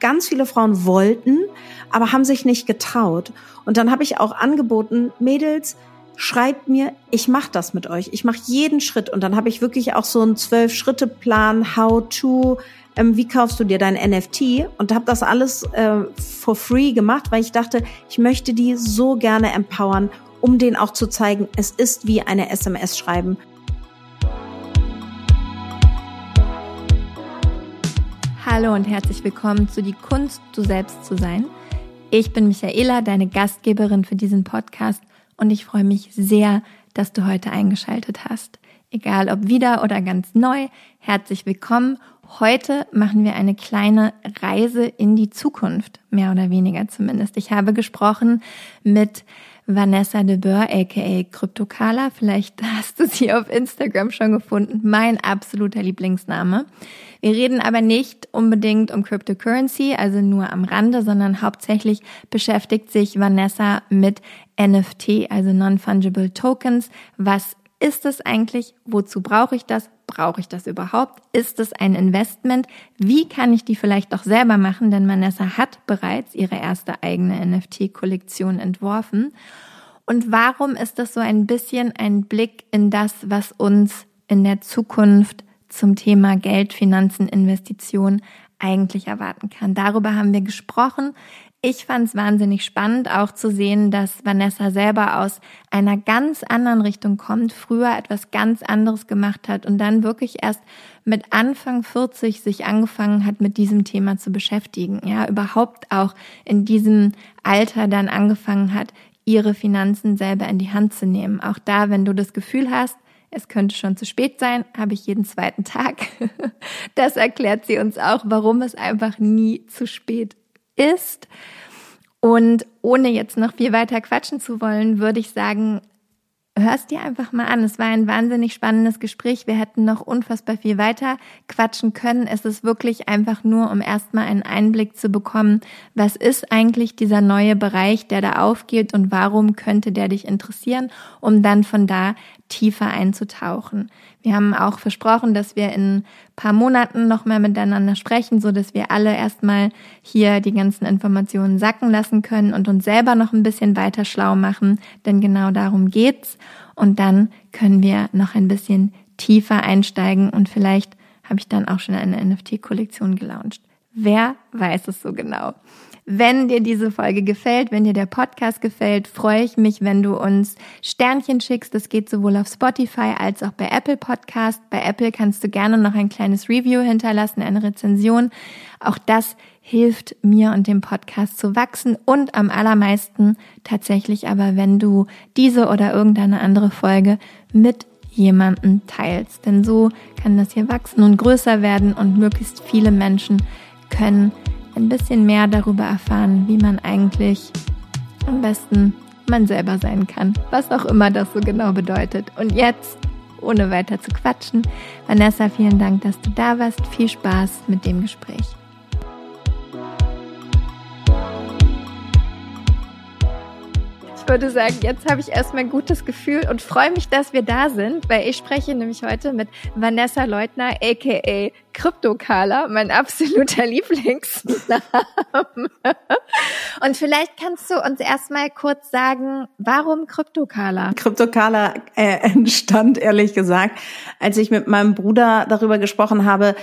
ganz viele Frauen wollten, aber haben sich nicht getraut. Und dann habe ich auch angeboten, Mädels, schreibt mir, ich mache das mit euch. Ich mache jeden Schritt. Und dann habe ich wirklich auch so einen Zwölf-Schritte-Plan, how to, ähm, wie kaufst du dir dein NFT? Und habe das alles äh, for free gemacht, weil ich dachte, ich möchte die so gerne empowern, um denen auch zu zeigen, es ist wie eine SMS schreiben. Hallo und herzlich willkommen zu Die Kunst, du selbst zu sein. Ich bin Michaela, deine Gastgeberin für diesen Podcast und ich freue mich sehr, dass du heute eingeschaltet hast. Egal ob wieder oder ganz neu, herzlich willkommen. Heute machen wir eine kleine Reise in die Zukunft, mehr oder weniger zumindest. Ich habe gesprochen mit Vanessa de Boer, aka Kryptokala. Vielleicht hast du sie auf Instagram schon gefunden. Mein absoluter Lieblingsname. Wir reden aber nicht unbedingt um Cryptocurrency, also nur am Rande, sondern hauptsächlich beschäftigt sich Vanessa mit NFT, also Non-Fungible Tokens. Was ist es eigentlich? Wozu brauche ich das? Brauche ich das überhaupt? Ist es ein Investment? Wie kann ich die vielleicht auch selber machen? Denn Vanessa hat bereits ihre erste eigene NFT-Kollektion entworfen. Und warum ist das so ein bisschen ein Blick in das, was uns in der Zukunft zum Thema Geld, Finanzen, Investition eigentlich erwarten kann? Darüber haben wir gesprochen. Ich fand es wahnsinnig spannend, auch zu sehen, dass Vanessa selber aus einer ganz anderen Richtung kommt, früher etwas ganz anderes gemacht hat und dann wirklich erst mit Anfang 40 sich angefangen hat, mit diesem Thema zu beschäftigen. Ja, überhaupt auch in diesem Alter dann angefangen hat, ihre Finanzen selber in die Hand zu nehmen. Auch da, wenn du das Gefühl hast, es könnte schon zu spät sein, habe ich jeden zweiten Tag. Das erklärt sie uns auch, warum es einfach nie zu spät ist. Und ohne jetzt noch viel weiter quatschen zu wollen, würde ich sagen, hörst dir einfach mal an. Es war ein wahnsinnig spannendes Gespräch. Wir hätten noch unfassbar viel weiter quatschen können. Es ist wirklich einfach nur, um erstmal einen Einblick zu bekommen, was ist eigentlich dieser neue Bereich, der da aufgeht und warum könnte der dich interessieren, um dann von da tiefer einzutauchen. Wir haben auch versprochen, dass wir in paar Monaten noch mal miteinander sprechen, so dass wir alle erstmal hier die ganzen Informationen sacken lassen können und uns selber noch ein bisschen weiter schlau machen, denn genau darum geht's. Und dann können wir noch ein bisschen tiefer einsteigen und vielleicht habe ich dann auch schon eine NFT-Kollektion gelauncht. Wer weiß es so genau? Wenn dir diese Folge gefällt, wenn dir der Podcast gefällt, freue ich mich, wenn du uns Sternchen schickst. Das geht sowohl auf Spotify als auch bei Apple Podcast. Bei Apple kannst du gerne noch ein kleines Review hinterlassen, eine Rezension. Auch das hilft mir und dem Podcast zu wachsen und am allermeisten tatsächlich aber, wenn du diese oder irgendeine andere Folge mit jemanden teilst. Denn so kann das hier wachsen und größer werden und möglichst viele Menschen können ein bisschen mehr darüber erfahren, wie man eigentlich am besten man selber sein kann, was auch immer das so genau bedeutet. Und jetzt, ohne weiter zu quatschen, Vanessa, vielen Dank, dass du da warst. Viel Spaß mit dem Gespräch. Würde sagen, jetzt habe ich erstmal ein gutes Gefühl und freue mich, dass wir da sind, weil ich spreche nämlich heute mit Vanessa Leutner, aka Kryptokala, mein absoluter Lieblingsname. Und vielleicht kannst du uns erstmal kurz sagen, warum Kryptokala? Kryptokala äh, entstand, ehrlich gesagt, als ich mit meinem Bruder darüber gesprochen habe,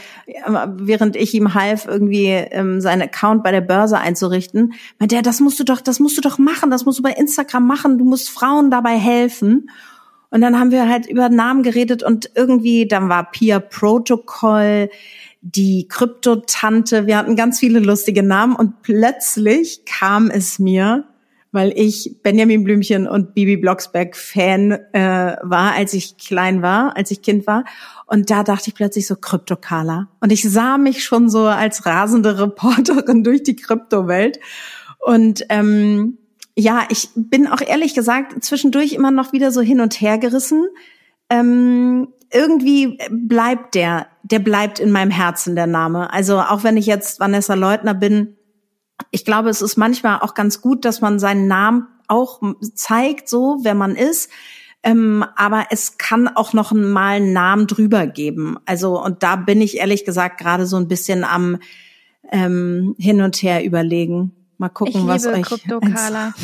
während ich ihm half, irgendwie ähm, seinen Account bei der Börse einzurichten, meinte er, das musst du doch, das musst du doch machen, das musst du bei Instagram machen, du musst Frauen dabei helfen. Und dann haben wir halt über Namen geredet und irgendwie, dann war Peer Protocol, die Kryptotante, wir hatten ganz viele lustige Namen und plötzlich kam es mir, weil ich Benjamin Blümchen und Bibi Blocksberg Fan äh, war, als ich klein war, als ich Kind war. Und da dachte ich plötzlich so Kryptokala. Und ich sah mich schon so als rasende Reporterin durch die Kryptowelt. Und ähm, ja, ich bin auch ehrlich gesagt zwischendurch immer noch wieder so hin und her gerissen. Ähm, irgendwie bleibt der, der bleibt in meinem Herzen der Name. Also auch wenn ich jetzt Vanessa Leutner bin, ich glaube, es ist manchmal auch ganz gut, dass man seinen Namen auch zeigt, so wer man ist. Ähm, aber es kann auch noch mal einen Namen drüber geben. Also und da bin ich ehrlich gesagt gerade so ein bisschen am ähm, hin und her überlegen. Mal gucken, ich was liebe euch. Krypto Carla.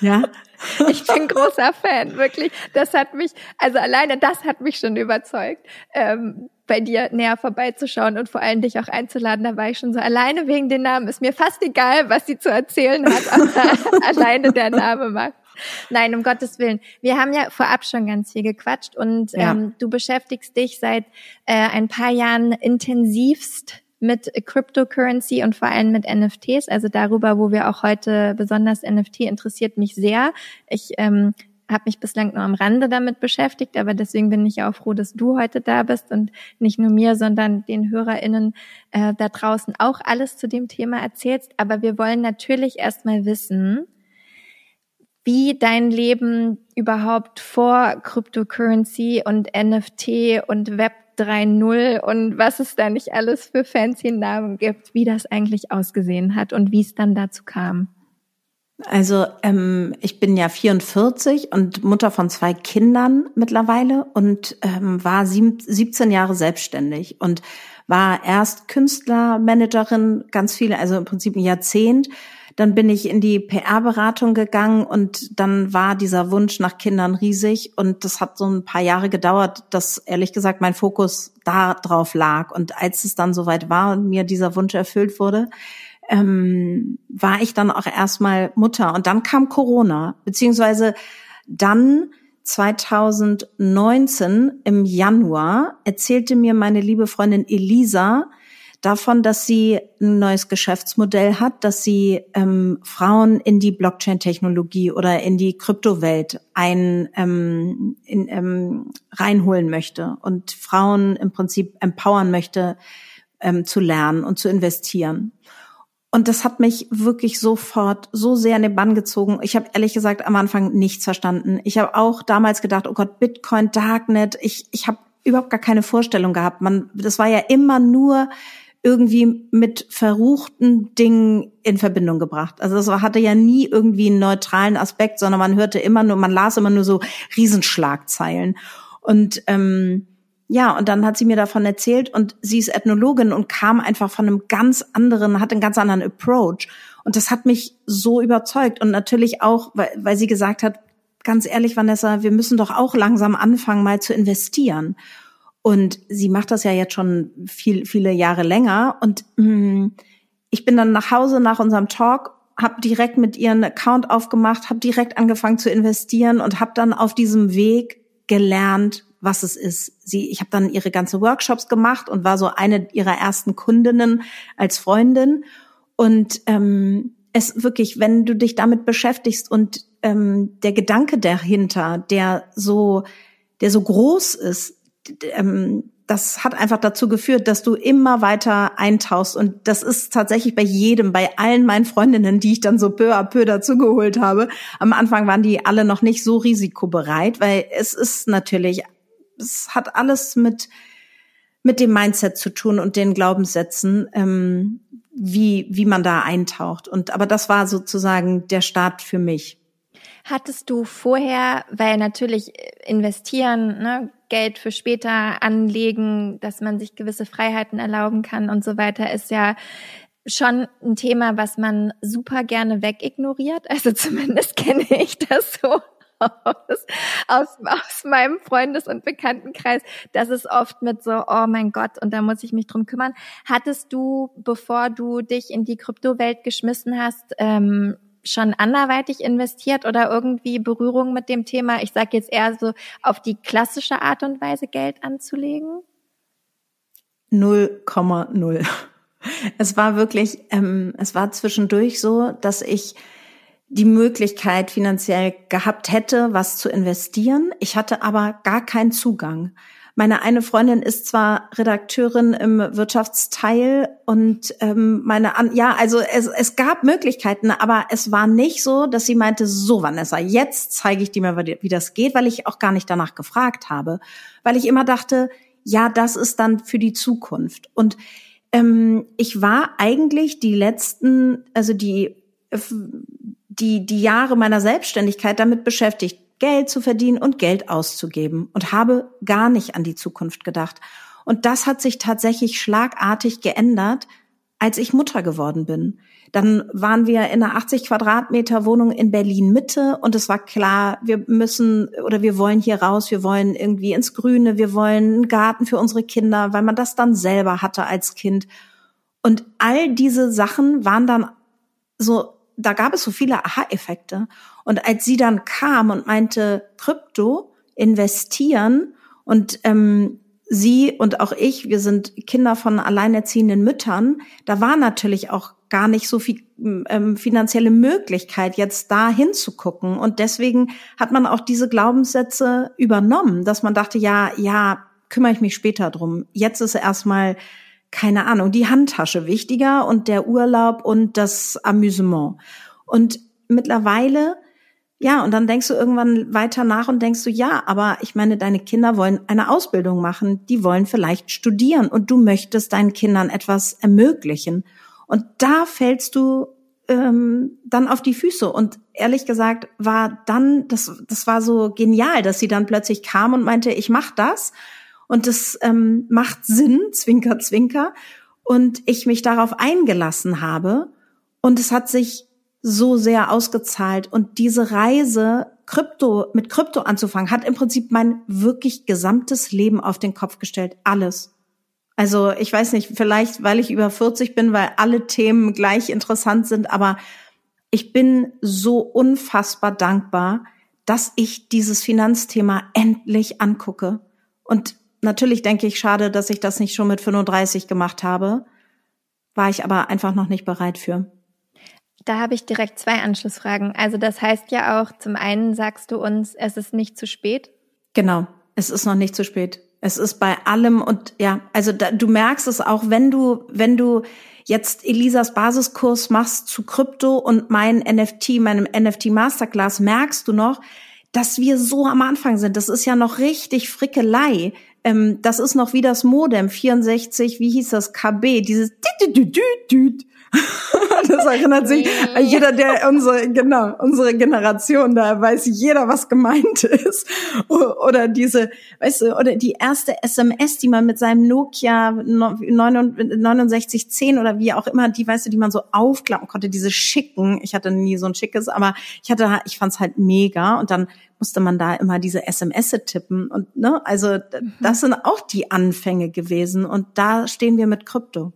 Ja. Ich bin großer Fan, wirklich. Das hat mich, also alleine das hat mich schon überzeugt, ähm, bei dir näher vorbeizuschauen und vor allem dich auch einzuladen. Da war ich schon so alleine wegen den Namen. Ist mir fast egal, was sie zu erzählen hat, aber alleine der Name macht. Nein, um Gottes Willen. Wir haben ja vorab schon ganz viel gequatscht und ja. ähm, du beschäftigst dich seit äh, ein paar Jahren intensivst mit Cryptocurrency und vor allem mit NFTs. Also darüber, wo wir auch heute besonders NFT interessiert mich sehr. Ich ähm, habe mich bislang nur am Rande damit beschäftigt, aber deswegen bin ich auch froh, dass du heute da bist und nicht nur mir, sondern den HörerInnen äh, da draußen auch alles zu dem Thema erzählst. Aber wir wollen natürlich erstmal wissen, wie dein Leben überhaupt vor Cryptocurrency und NFT und Web 3.0 und was es da nicht alles für fancy Namen gibt, wie das eigentlich ausgesehen hat und wie es dann dazu kam. Also ähm, ich bin ja 44 und Mutter von zwei Kindern mittlerweile und ähm, war sieb, 17 Jahre selbstständig und war erst Künstlermanagerin, ganz viele, also im Prinzip ein Jahrzehnt dann bin ich in die PR-Beratung gegangen und dann war dieser Wunsch nach Kindern riesig und das hat so ein paar Jahre gedauert, dass ehrlich gesagt mein Fokus da drauf lag. Und als es dann soweit war und mir dieser Wunsch erfüllt wurde, ähm, war ich dann auch erstmal Mutter. Und dann kam Corona, beziehungsweise dann 2019 im Januar erzählte mir meine liebe Freundin Elisa, davon, dass sie ein neues Geschäftsmodell hat, dass sie ähm, Frauen in die Blockchain-Technologie oder in die Kryptowelt ein ähm, in, ähm, reinholen möchte und Frauen im Prinzip empowern möchte, ähm, zu lernen und zu investieren. Und das hat mich wirklich sofort so sehr in den Bann gezogen. Ich habe ehrlich gesagt am Anfang nichts verstanden. Ich habe auch damals gedacht, oh Gott, Bitcoin, Darknet. Ich, ich habe überhaupt gar keine Vorstellung gehabt. Man, das war ja immer nur irgendwie mit verruchten Dingen in Verbindung gebracht. Also das hatte ja nie irgendwie einen neutralen Aspekt, sondern man hörte immer nur, man las immer nur so Riesenschlagzeilen. Und ähm, ja, und dann hat sie mir davon erzählt und sie ist Ethnologin und kam einfach von einem ganz anderen, hat einen ganz anderen Approach. Und das hat mich so überzeugt. Und natürlich auch, weil, weil sie gesagt hat, ganz ehrlich, Vanessa, wir müssen doch auch langsam anfangen, mal zu investieren. Und sie macht das ja jetzt schon viel, viele Jahre länger. Und mh, mm, ich bin dann nach Hause nach unserem Talk, habe direkt mit ihren Account aufgemacht, habe direkt angefangen zu investieren und habe dann auf diesem Weg gelernt, was es ist. Sie, ich habe dann ihre ganze Workshops gemacht und war so eine ihrer ersten Kundinnen als Freundin. Und ähm, es wirklich, wenn du dich damit beschäftigst und ähm, der Gedanke dahinter, der so, der so groß ist, ähm, das hat einfach dazu geführt, dass du immer weiter eintauchst. Und das ist tatsächlich bei jedem, bei allen meinen Freundinnen, die ich dann so peu à peu dazugeholt habe. Am Anfang waren die alle noch nicht so risikobereit, weil es ist natürlich, es hat alles mit, mit dem Mindset zu tun und den Glaubenssätzen, ähm, wie, wie man da eintaucht. Und, aber das war sozusagen der Start für mich. Hattest du vorher, weil natürlich investieren, ne, Geld für später anlegen, dass man sich gewisse Freiheiten erlauben kann und so weiter, ist ja schon ein Thema, was man super gerne wegignoriert. Also zumindest kenne ich das so aus, aus, aus meinem Freundes- und Bekanntenkreis. Das ist oft mit so, oh mein Gott, und da muss ich mich drum kümmern. Hattest du, bevor du dich in die Kryptowelt geschmissen hast, ähm, schon anderweitig investiert oder irgendwie Berührung mit dem Thema? Ich sage jetzt eher so auf die klassische Art und Weise Geld anzulegen? 0,0. Es war wirklich, ähm, es war zwischendurch so, dass ich die Möglichkeit finanziell gehabt hätte, was zu investieren. Ich hatte aber gar keinen Zugang. Meine eine Freundin ist zwar Redakteurin im Wirtschaftsteil und ähm, meine an ja, also es, es gab Möglichkeiten, aber es war nicht so, dass sie meinte, so Vanessa, jetzt zeige ich dir mal, wie das geht, weil ich auch gar nicht danach gefragt habe, weil ich immer dachte, ja, das ist dann für die Zukunft. Und ähm, ich war eigentlich die letzten, also die die die Jahre meiner Selbstständigkeit damit beschäftigt, Geld zu verdienen und Geld auszugeben und habe gar nicht an die Zukunft gedacht. Und das hat sich tatsächlich schlagartig geändert, als ich Mutter geworden bin. Dann waren wir in einer 80 Quadratmeter Wohnung in Berlin Mitte und es war klar, wir müssen oder wir wollen hier raus, wir wollen irgendwie ins Grüne, wir wollen einen Garten für unsere Kinder, weil man das dann selber hatte als Kind. Und all diese Sachen waren dann so, da gab es so viele Aha-Effekte. Und als sie dann kam und meinte, Krypto, investieren und ähm, sie und auch ich, wir sind Kinder von alleinerziehenden Müttern, da war natürlich auch gar nicht so viel ähm, finanzielle Möglichkeit, jetzt da hinzugucken. Und deswegen hat man auch diese Glaubenssätze übernommen, dass man dachte, ja, ja, kümmere ich mich später drum. Jetzt ist erstmal, keine Ahnung, die Handtasche wichtiger und der Urlaub und das Amüsement. Und mittlerweile ja, und dann denkst du irgendwann weiter nach und denkst du, ja, aber ich meine, deine Kinder wollen eine Ausbildung machen, die wollen vielleicht studieren und du möchtest deinen Kindern etwas ermöglichen. Und da fällst du ähm, dann auf die Füße. Und ehrlich gesagt war dann, das, das war so genial, dass sie dann plötzlich kam und meinte, ich mach das. Und das ähm, macht Sinn, Zwinker, Zwinker. Und ich mich darauf eingelassen habe. Und es hat sich so sehr ausgezahlt. Und diese Reise, Krypto, mit Krypto anzufangen, hat im Prinzip mein wirklich gesamtes Leben auf den Kopf gestellt. Alles. Also ich weiß nicht, vielleicht weil ich über 40 bin, weil alle Themen gleich interessant sind, aber ich bin so unfassbar dankbar, dass ich dieses Finanzthema endlich angucke. Und natürlich denke ich, schade, dass ich das nicht schon mit 35 gemacht habe, war ich aber einfach noch nicht bereit für. Da habe ich direkt zwei Anschlussfragen. Also das heißt ja auch, zum einen sagst du uns, es ist nicht zu spät. Genau, es ist noch nicht zu spät. Es ist bei allem und ja, also da, du merkst es auch, wenn du, wenn du jetzt Elisas Basiskurs machst zu Krypto und mein NFT, meinem NFT Masterclass, merkst du noch, dass wir so am Anfang sind. Das ist ja noch richtig Frickelei. Ähm, das ist noch wie das Modem 64, wie hieß das, KB, dieses das erinnert sich jeder, der unsere, genau, unsere Generation, da weiß jeder, was gemeint ist. Oder diese, weißt du, oder die erste SMS, die man mit seinem Nokia 6910 oder wie auch immer, die, weißt du, die man so aufklappen konnte, diese schicken. Ich hatte nie so ein schickes, aber ich hatte, ich fand's halt mega und dann musste man da immer diese SMS tippen und ne, also das sind auch die Anfänge gewesen und da stehen wir mit Krypto.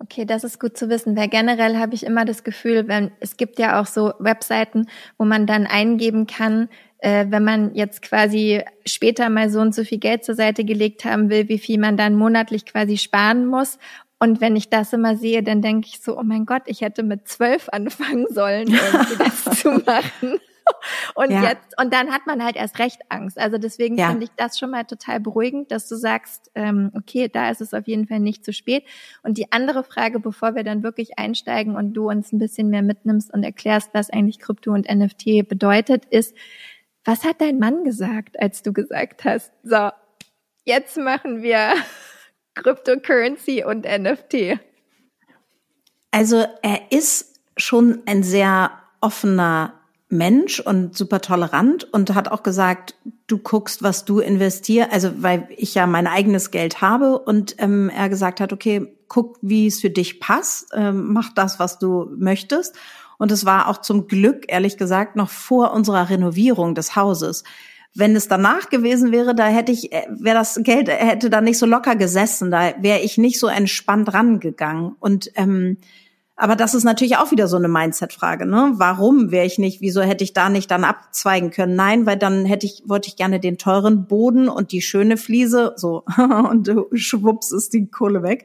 Okay, das ist gut zu wissen, weil generell habe ich immer das Gefühl, wenn es gibt ja auch so Webseiten, wo man dann eingeben kann, äh, wenn man jetzt quasi später mal so und so viel Geld zur Seite gelegt haben will, wie viel man dann monatlich quasi sparen muss. Und wenn ich das immer sehe, dann denke ich so, oh mein Gott, ich hätte mit zwölf anfangen sollen, irgendwie das zu machen. Und ja. jetzt, und dann hat man halt erst recht Angst. Also deswegen ja. finde ich das schon mal total beruhigend, dass du sagst, ähm, okay, da ist es auf jeden Fall nicht zu spät. Und die andere Frage, bevor wir dann wirklich einsteigen und du uns ein bisschen mehr mitnimmst und erklärst, was eigentlich Krypto und NFT bedeutet, ist, was hat dein Mann gesagt, als du gesagt hast, so, jetzt machen wir Cryptocurrency und NFT? Also er ist schon ein sehr offener Mensch und super tolerant und hat auch gesagt, du guckst, was du investierst, also weil ich ja mein eigenes Geld habe und ähm, er gesagt hat, okay, guck, wie es für dich passt, ähm, mach das, was du möchtest. Und es war auch zum Glück, ehrlich gesagt, noch vor unserer Renovierung des Hauses. Wenn es danach gewesen wäre, da hätte ich, äh, wäre das Geld hätte da nicht so locker gesessen, da wäre ich nicht so entspannt rangegangen. Und ähm, aber das ist natürlich auch wieder so eine Mindset-Frage. Ne? Warum wäre ich nicht? Wieso hätte ich da nicht dann abzweigen können? Nein, weil dann hätte ich wollte ich gerne den teuren Boden und die schöne Fliese. So und schwupps ist die Kohle weg.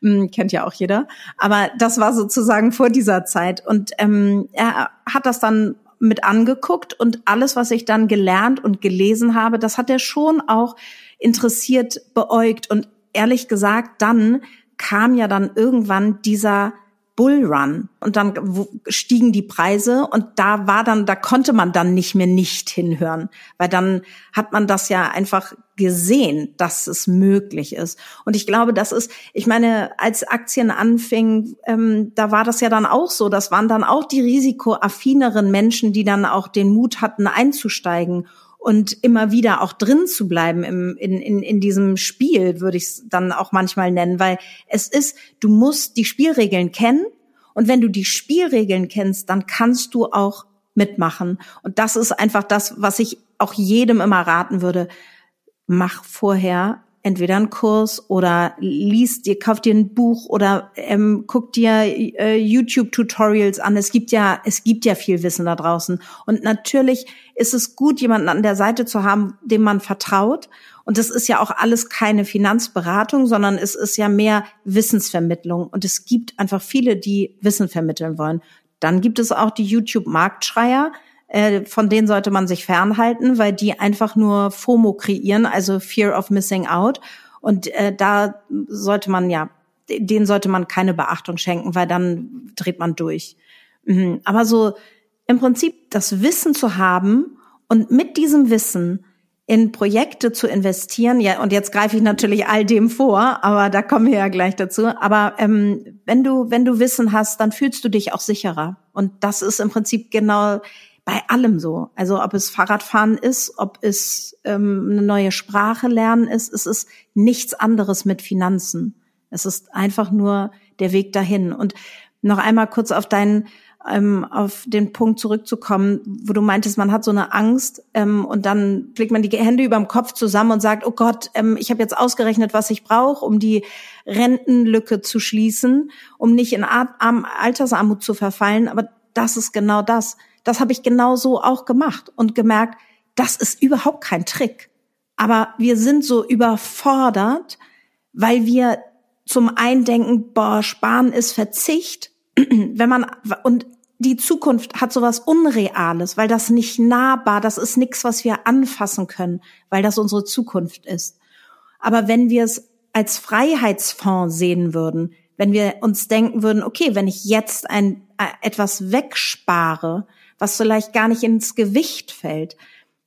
Hm, kennt ja auch jeder. Aber das war sozusagen vor dieser Zeit und ähm, er hat das dann mit angeguckt und alles, was ich dann gelernt und gelesen habe, das hat er schon auch interessiert beäugt und ehrlich gesagt, dann kam ja dann irgendwann dieser Bullrun und dann stiegen die Preise und da war dann, da konnte man dann nicht mehr nicht hinhören, weil dann hat man das ja einfach gesehen, dass es möglich ist. Und ich glaube, das ist, ich meine, als Aktien anfingen, ähm, da war das ja dann auch so, das waren dann auch die risikoaffineren Menschen, die dann auch den Mut hatten einzusteigen und immer wieder auch drin zu bleiben im, in, in, in diesem Spiel, würde ich es dann auch manchmal nennen, weil es ist, du musst die Spielregeln kennen und wenn du die Spielregeln kennst, dann kannst du auch mitmachen. Und das ist einfach das, was ich auch jedem immer raten würde. Mach vorher entweder einen Kurs oder liest dir, kauf dir ein Buch oder ähm, guck dir äh, YouTube-Tutorials an. Es gibt ja, es gibt ja viel Wissen da draußen. Und natürlich ist es gut, jemanden an der Seite zu haben, dem man vertraut. Und das ist ja auch alles keine Finanzberatung, sondern es ist ja mehr Wissensvermittlung. Und es gibt einfach viele, die Wissen vermitteln wollen. Dann gibt es auch die YouTube-Marktschreier, äh, von denen sollte man sich fernhalten, weil die einfach nur FOMO kreieren, also Fear of Missing Out. Und äh, da sollte man ja, denen sollte man keine Beachtung schenken, weil dann dreht man durch. Mhm. Aber so im Prinzip das Wissen zu haben und mit diesem Wissen in Projekte zu investieren, ja, und jetzt greife ich natürlich all dem vor, aber da kommen wir ja gleich dazu. Aber ähm, wenn du, wenn du Wissen hast, dann fühlst du dich auch sicherer. Und das ist im Prinzip genau bei allem so. Also ob es Fahrradfahren ist, ob es ähm, eine neue Sprache lernen ist, es ist nichts anderes mit Finanzen. Es ist einfach nur der Weg dahin. Und noch einmal kurz auf deinen ähm, auf den Punkt zurückzukommen, wo du meintest, man hat so eine Angst ähm, und dann legt man die Hände über dem Kopf zusammen und sagt, oh Gott, ähm, ich habe jetzt ausgerechnet, was ich brauche, um die Rentenlücke zu schließen, um nicht in Altersarmut zu verfallen. Aber das ist genau das das habe ich genau so auch gemacht und gemerkt, das ist überhaupt kein Trick. Aber wir sind so überfordert, weil wir zum einen denken, boah, sparen ist Verzicht, wenn man und die Zukunft hat sowas Unreales, weil das nicht nahbar, das ist nichts, was wir anfassen können, weil das unsere Zukunft ist. Aber wenn wir es als Freiheitsfonds sehen würden, wenn wir uns denken würden, okay, wenn ich jetzt ein, äh, etwas wegspare, was vielleicht gar nicht ins Gewicht fällt,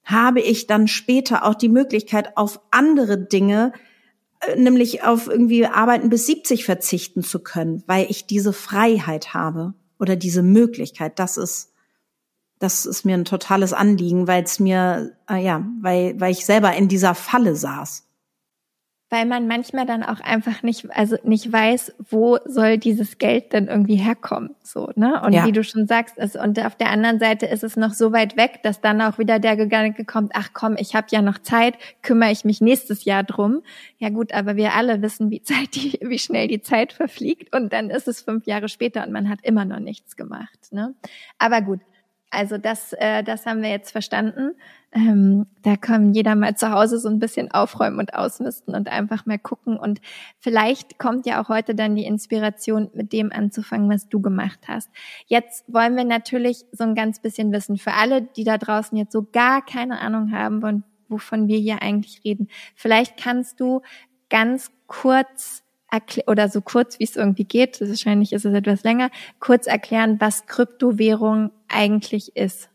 habe ich dann später auch die Möglichkeit, auf andere Dinge, äh, nämlich auf irgendwie Arbeiten bis 70 verzichten zu können, weil ich diese Freiheit habe oder diese Möglichkeit. Das ist, das ist mir ein totales Anliegen, weil es mir, äh, ja, weil, weil ich selber in dieser Falle saß weil man manchmal dann auch einfach nicht, also nicht weiß, wo soll dieses Geld denn irgendwie herkommen, so, ne? Und ja. wie du schon sagst, es, und auf der anderen Seite ist es noch so weit weg, dass dann auch wieder der Gedanke kommt, ach komm, ich habe ja noch Zeit, kümmere ich mich nächstes Jahr drum. Ja gut, aber wir alle wissen, wie Zeit, die, wie schnell die Zeit verfliegt und dann ist es fünf Jahre später und man hat immer noch nichts gemacht, ne? Aber gut, also das, äh, das haben wir jetzt verstanden. Ähm, da kann jeder mal zu Hause so ein bisschen aufräumen und ausmisten und einfach mal gucken. Und vielleicht kommt ja auch heute dann die Inspiration, mit dem anzufangen, was du gemacht hast. Jetzt wollen wir natürlich so ein ganz bisschen wissen, für alle, die da draußen jetzt so gar keine Ahnung haben, wovon wir hier eigentlich reden. Vielleicht kannst du ganz kurz oder so kurz wie es irgendwie geht, wahrscheinlich ist es etwas länger, kurz erklären, was Kryptowährung eigentlich ist.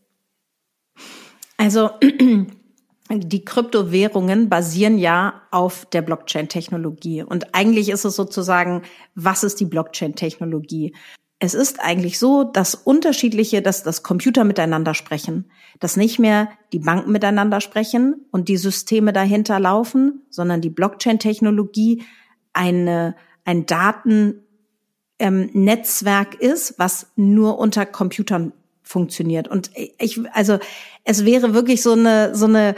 Also die Kryptowährungen basieren ja auf der Blockchain-Technologie. Und eigentlich ist es sozusagen, was ist die Blockchain-Technologie? Es ist eigentlich so, dass unterschiedliche, dass das Computer miteinander sprechen, dass nicht mehr die Banken miteinander sprechen und die Systeme dahinter laufen, sondern die Blockchain-Technologie eine, ein Datennetzwerk ähm, ist, was nur unter Computern funktioniert. Und ich, also es wäre wirklich so eine, so eine,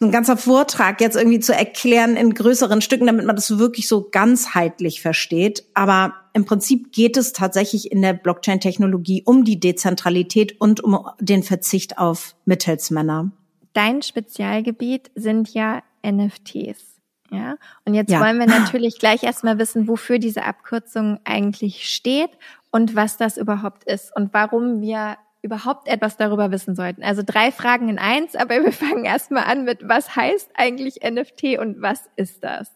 ein ganzer Vortrag jetzt irgendwie zu erklären in größeren Stücken, damit man das wirklich so ganzheitlich versteht. Aber im Prinzip geht es tatsächlich in der Blockchain-Technologie um die Dezentralität und um den Verzicht auf Mittelsmänner. Dein Spezialgebiet sind ja NFTs. Ja, und jetzt ja. wollen wir natürlich gleich erstmal wissen, wofür diese Abkürzung eigentlich steht und was das überhaupt ist und warum wir überhaupt etwas darüber wissen sollten. Also drei Fragen in eins, aber wir fangen erstmal an mit, was heißt eigentlich NFT und was ist das?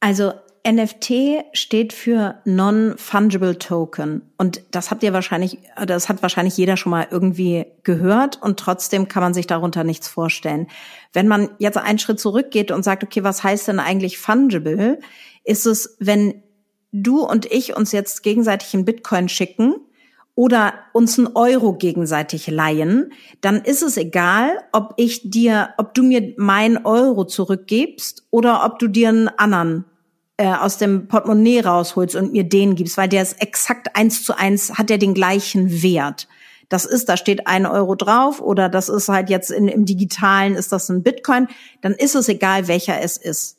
Also NFT steht für Non-Fungible Token. Und das habt ihr wahrscheinlich, das hat wahrscheinlich jeder schon mal irgendwie gehört und trotzdem kann man sich darunter nichts vorstellen. Wenn man jetzt einen Schritt zurückgeht und sagt, okay, was heißt denn eigentlich fungible? Ist es, wenn du und ich uns jetzt gegenseitig einen Bitcoin schicken oder uns einen Euro gegenseitig leihen, dann ist es egal, ob ich dir, ob du mir meinen Euro zurückgibst oder ob du dir einen anderen äh, aus dem Portemonnaie rausholst und mir den gibst, weil der ist exakt eins zu eins, hat er den gleichen Wert. Das ist, da steht ein Euro drauf oder das ist halt jetzt in, im Digitalen ist das ein Bitcoin, dann ist es egal, welcher es ist.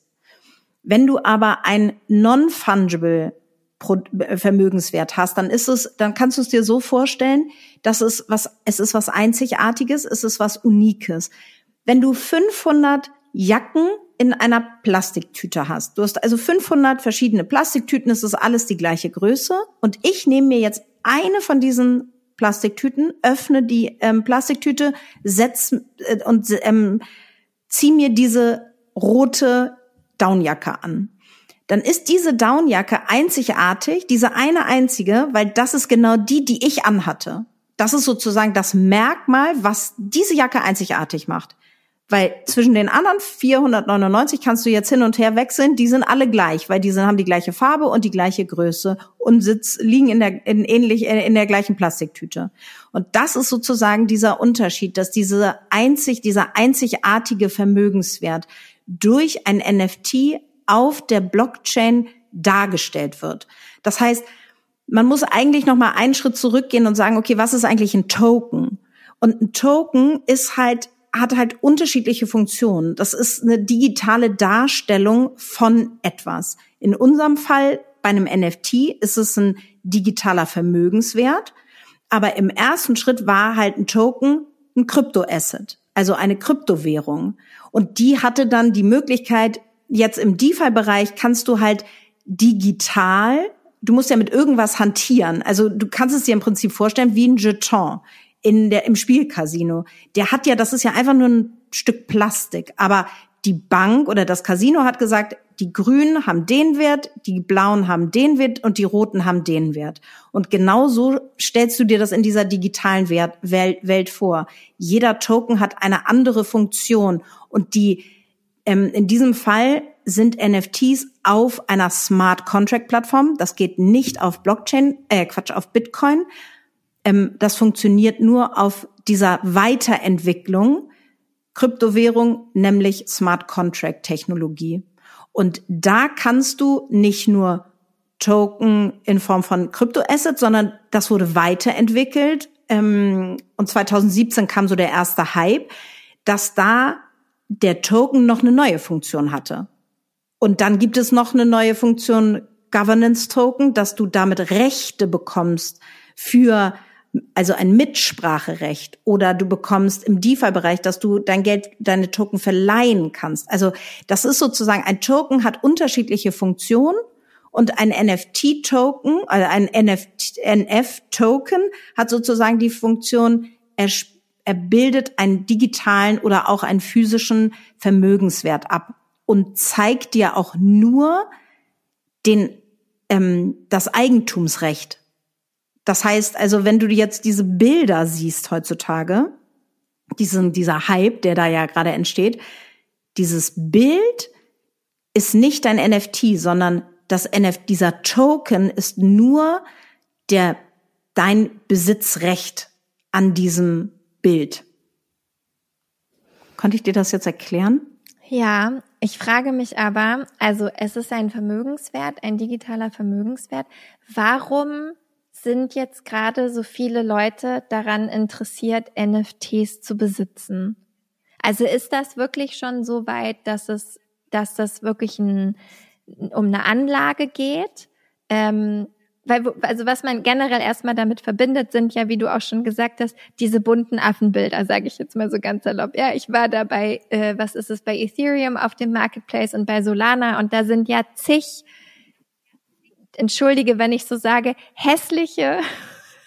Wenn du aber ein non-fungible Vermögenswert hast, dann ist es, dann kannst du es dir so vorstellen, dass es was, es ist was Einzigartiges, es ist was Unikes. Wenn du 500 Jacken in einer Plastiktüte hast, du hast also 500 verschiedene Plastiktüten, es ist alles die gleiche Größe und ich nehme mir jetzt eine von diesen Plastiktüten, öffne die ähm, Plastiktüte, setz äh, und ähm, zieh mir diese rote Downjacke an dann ist diese Downjacke einzigartig, diese eine einzige, weil das ist genau die, die ich anhatte. Das ist sozusagen das Merkmal, was diese Jacke einzigartig macht. Weil zwischen den anderen 499 kannst du jetzt hin und her wechseln, die sind alle gleich, weil die sind, haben die gleiche Farbe und die gleiche Größe und sitz, liegen in der, in ähnlich, in der gleichen Plastiktüte. Und das ist sozusagen dieser Unterschied, dass diese einzig, dieser einzigartige Vermögenswert durch ein NFT auf der Blockchain dargestellt wird. Das heißt, man muss eigentlich noch mal einen Schritt zurückgehen und sagen, okay, was ist eigentlich ein Token? Und ein Token ist halt hat halt unterschiedliche Funktionen. Das ist eine digitale Darstellung von etwas. In unserem Fall bei einem NFT ist es ein digitaler Vermögenswert, aber im ersten Schritt war halt ein Token ein Kryptoasset, also eine Kryptowährung. Und die hatte dann die Möglichkeit, jetzt im DeFi-Bereich kannst du halt digital, du musst ja mit irgendwas hantieren. Also du kannst es dir im Prinzip vorstellen wie ein Jeton in der, im Spielcasino. Der hat ja, das ist ja einfach nur ein Stück Plastik. Aber die Bank oder das Casino hat gesagt, die Grünen haben den Wert, die Blauen haben den Wert und die Roten haben den Wert. Und genau so stellst du dir das in dieser digitalen Welt, Welt vor. Jeder Token hat eine andere Funktion und die ähm, in diesem Fall sind NFTs auf einer Smart Contract Plattform. Das geht nicht auf Blockchain, äh, Quatsch, auf Bitcoin. Ähm, das funktioniert nur auf dieser Weiterentwicklung Kryptowährung, nämlich Smart Contract Technologie. Und da kannst du nicht nur Token in Form von Kryptoassets, sondern das wurde weiterentwickelt. Ähm, und 2017 kam so der erste Hype, dass da der Token noch eine neue Funktion hatte. Und dann gibt es noch eine neue Funktion Governance Token, dass du damit Rechte bekommst für also ein Mitspracherecht oder du bekommst im DeFi-Bereich, dass du dein Geld, deine Token verleihen kannst. Also das ist sozusagen, ein Token hat unterschiedliche Funktionen und ein NFT-Token, also ein NF-Token hat sozusagen die Funktion, er er bildet einen digitalen oder auch einen physischen Vermögenswert ab und zeigt dir auch nur den, ähm, das Eigentumsrecht. Das heißt also, wenn du jetzt diese Bilder siehst heutzutage, diesen, dieser Hype, der da ja gerade entsteht, dieses Bild ist nicht ein NFT, sondern das NFT, dieser Token ist nur der, dein Besitzrecht an diesem Bild. Konnte ich dir das jetzt erklären? Ja, ich frage mich aber, also es ist ein Vermögenswert, ein digitaler Vermögenswert. Warum sind jetzt gerade so viele Leute daran interessiert, NFTs zu besitzen? Also ist das wirklich schon so weit, dass es, dass das wirklich ein, um eine Anlage geht? Ähm, weil, also was man generell erstmal damit verbindet, sind ja, wie du auch schon gesagt hast, diese bunten Affenbilder, sage ich jetzt mal so ganz salopp. Ja, ich war da bei, äh, was ist es, bei Ethereum auf dem Marketplace und bei Solana und da sind ja zig, entschuldige, wenn ich so sage, hässliche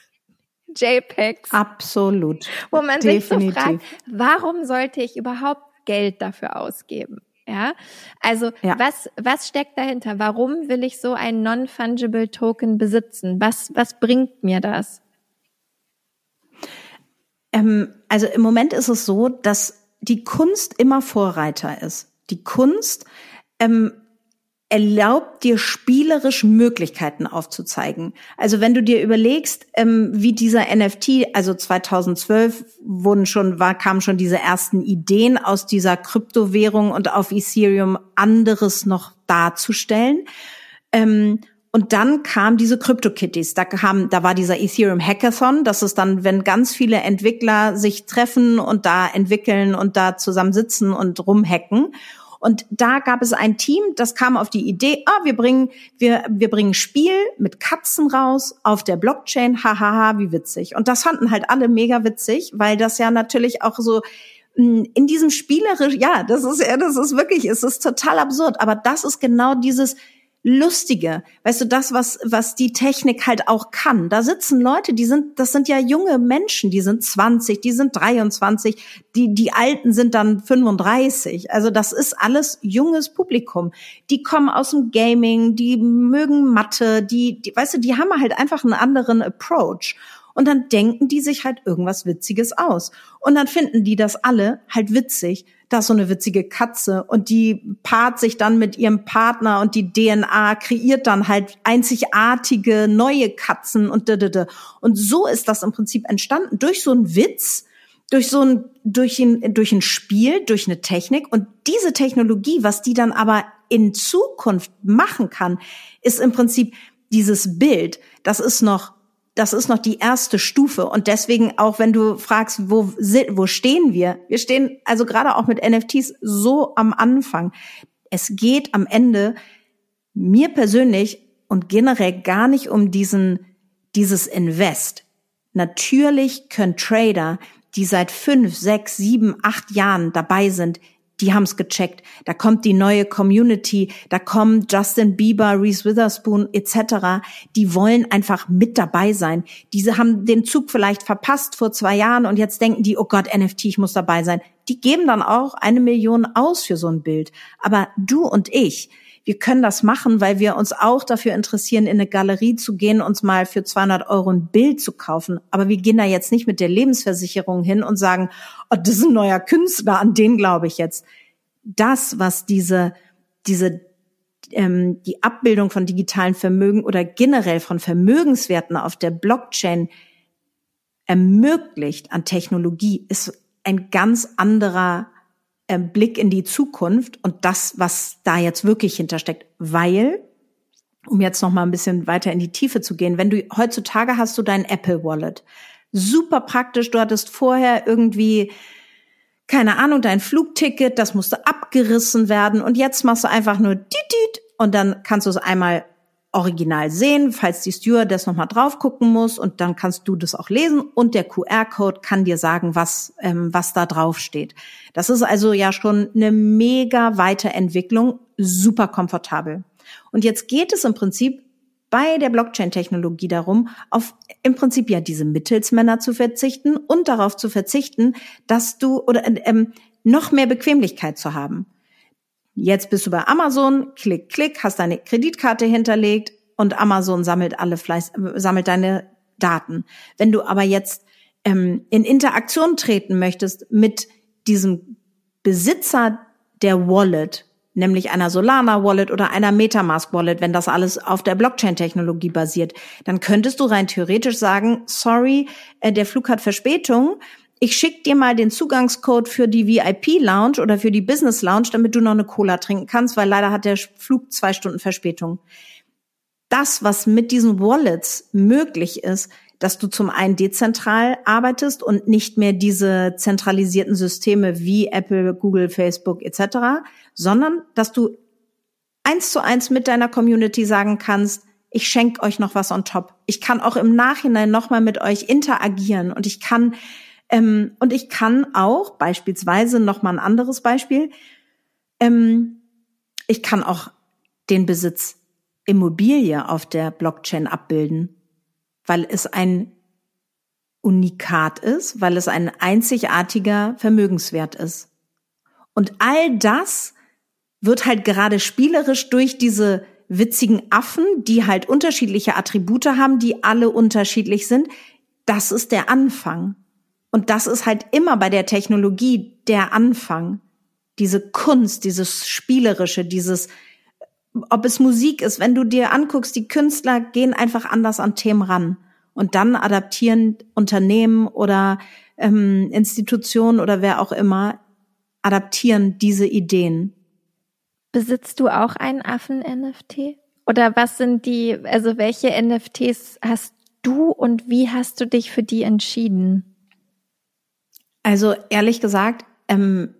JPEGs. Absolut. Wo man Definitiv. sich so fragt, warum sollte ich überhaupt Geld dafür ausgeben? Ja, also ja. was was steckt dahinter? Warum will ich so ein non-fungible Token besitzen? Was was bringt mir das? Ähm, also im Moment ist es so, dass die Kunst immer Vorreiter ist. Die Kunst ähm, erlaubt dir spielerisch Möglichkeiten aufzuzeigen. Also wenn du dir überlegst, ähm, wie dieser NFT, also 2012 wurden schon, war, kamen schon diese ersten Ideen aus dieser Kryptowährung und auf Ethereum anderes noch darzustellen. Ähm, und dann kam diese CryptoKitties. Da kam, da war dieser Ethereum Hackathon. Das ist dann, wenn ganz viele Entwickler sich treffen und da entwickeln und da zusammen sitzen und rumhacken. Und da gab es ein Team, das kam auf die Idee, ah, wir bringen, wir, wir bringen Spiel mit Katzen raus auf der Blockchain, hahaha, wie witzig. Und das fanden halt alle mega witzig, weil das ja natürlich auch so hm, in diesem spielerisch, ja, das ist ja, das ist wirklich, es ist total absurd, aber das ist genau dieses, Lustige, weißt du, das, was, was die Technik halt auch kann. Da sitzen Leute, die sind, das sind ja junge Menschen, die sind 20, die sind 23, die, die Alten sind dann 35. Also das ist alles junges Publikum. Die kommen aus dem Gaming, die mögen Mathe, die, die weißt du, die haben halt einfach einen anderen Approach. Und dann denken die sich halt irgendwas Witziges aus. Und dann finden die das alle halt witzig da ist so eine witzige Katze und die paart sich dann mit ihrem Partner und die DNA kreiert dann halt einzigartige neue Katzen und da, da, da. Und so ist das im Prinzip entstanden durch so einen Witz, durch so ein, durch ein, durch ein Spiel, durch eine Technik und diese Technologie, was die dann aber in Zukunft machen kann, ist im Prinzip dieses Bild. Das ist noch das ist noch die erste Stufe. Und deswegen auch, wenn du fragst, wo, wo stehen wir? Wir stehen also gerade auch mit NFTs so am Anfang. Es geht am Ende mir persönlich und generell gar nicht um diesen, dieses Invest. Natürlich können Trader, die seit fünf, sechs, sieben, acht Jahren dabei sind, die haben's gecheckt. Da kommt die neue Community, da kommen Justin Bieber, Reese Witherspoon etc. Die wollen einfach mit dabei sein. Diese haben den Zug vielleicht verpasst vor zwei Jahren und jetzt denken die, oh Gott, NFT, ich muss dabei sein. Die geben dann auch eine Million aus für so ein Bild. Aber du und ich, wir können das machen, weil wir uns auch dafür interessieren, in eine Galerie zu gehen, uns mal für 200 Euro ein Bild zu kaufen. Aber wir gehen da jetzt nicht mit der Lebensversicherung hin und sagen, oh, das ist ein neuer Künstler, an den glaube ich jetzt. Das, was diese, diese, ähm, die Abbildung von digitalen Vermögen oder generell von Vermögenswerten auf der Blockchain ermöglicht an Technologie, ist ein ganz anderer Blick in die Zukunft und das, was da jetzt wirklich hintersteckt, weil um jetzt noch mal ein bisschen weiter in die Tiefe zu gehen, wenn du heutzutage hast du dein Apple Wallet, super praktisch. Du hattest vorher irgendwie keine Ahnung, dein Flugticket, das musste abgerissen werden und jetzt machst du einfach nur dit und dann kannst du es einmal original sehen, falls die Steward das nochmal drauf gucken muss und dann kannst du das auch lesen und der QR-Code kann dir sagen, was, ähm, was da drauf steht. Das ist also ja schon eine mega Weiterentwicklung, super komfortabel. Und jetzt geht es im Prinzip bei der Blockchain-Technologie darum, auf im Prinzip ja diese Mittelsmänner zu verzichten und darauf zu verzichten, dass du oder ähm, noch mehr Bequemlichkeit zu haben. Jetzt bist du bei Amazon, klick, klick, hast deine Kreditkarte hinterlegt und Amazon sammelt alle Fleiß, sammelt deine Daten. Wenn du aber jetzt ähm, in Interaktion treten möchtest mit diesem Besitzer der Wallet, nämlich einer Solana Wallet oder einer Metamask Wallet, wenn das alles auf der Blockchain Technologie basiert, dann könntest du rein theoretisch sagen, sorry, äh, der Flug hat Verspätung, ich schick dir mal den Zugangscode für die VIP Lounge oder für die Business Lounge, damit du noch eine Cola trinken kannst, weil leider hat der Flug zwei Stunden Verspätung. Das, was mit diesen Wallets möglich ist, dass du zum einen dezentral arbeitest und nicht mehr diese zentralisierten Systeme wie Apple, Google, Facebook etc., sondern dass du eins zu eins mit deiner Community sagen kannst, ich schenke euch noch was on top. Ich kann auch im Nachhinein nochmal mit euch interagieren und ich kann ähm, und ich kann auch beispielsweise noch mal ein anderes Beispiel. Ähm, ich kann auch den Besitz Immobilie auf der Blockchain abbilden, weil es ein Unikat ist, weil es ein einzigartiger Vermögenswert ist. Und all das wird halt gerade spielerisch durch diese witzigen Affen, die halt unterschiedliche Attribute haben, die alle unterschiedlich sind. Das ist der Anfang. Und das ist halt immer bei der Technologie der Anfang. Diese Kunst, dieses Spielerische, dieses ob es Musik ist, wenn du dir anguckst, die Künstler gehen einfach anders an Themen ran. Und dann adaptieren Unternehmen oder ähm, Institutionen oder wer auch immer, adaptieren diese Ideen. Besitzt du auch einen Affen-NFT? Oder was sind die, also welche NFTs hast du und wie hast du dich für die entschieden? Also ehrlich gesagt, ähm,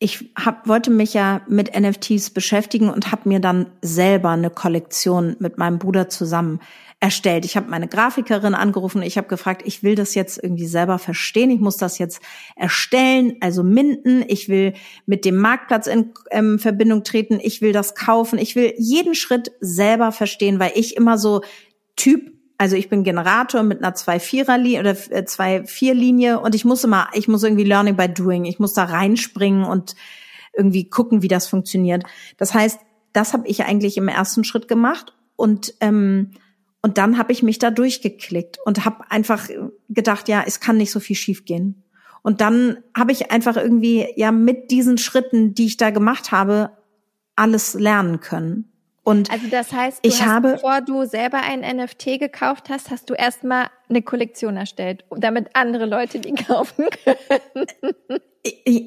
ich hab, wollte mich ja mit NFTs beschäftigen und habe mir dann selber eine Kollektion mit meinem Bruder zusammen erstellt. Ich habe meine Grafikerin angerufen, ich habe gefragt, ich will das jetzt irgendwie selber verstehen, ich muss das jetzt erstellen, also minden, ich will mit dem Marktplatz in ähm, Verbindung treten, ich will das kaufen, ich will jeden Schritt selber verstehen, weil ich immer so Typ also ich bin Generator mit einer 2-4er-Linie oder 2-4-Linie äh, und ich muss immer, ich muss irgendwie Learning by Doing, ich muss da reinspringen und irgendwie gucken, wie das funktioniert. Das heißt, das habe ich eigentlich im ersten Schritt gemacht und ähm, und dann habe ich mich da durchgeklickt und habe einfach gedacht, ja, es kann nicht so viel schiefgehen. Und dann habe ich einfach irgendwie ja mit diesen Schritten, die ich da gemacht habe, alles lernen können. Und also das heißt, ich hast, habe, bevor du selber ein NFT gekauft hast, hast du erstmal eine Kollektion erstellt, damit andere Leute die kaufen können.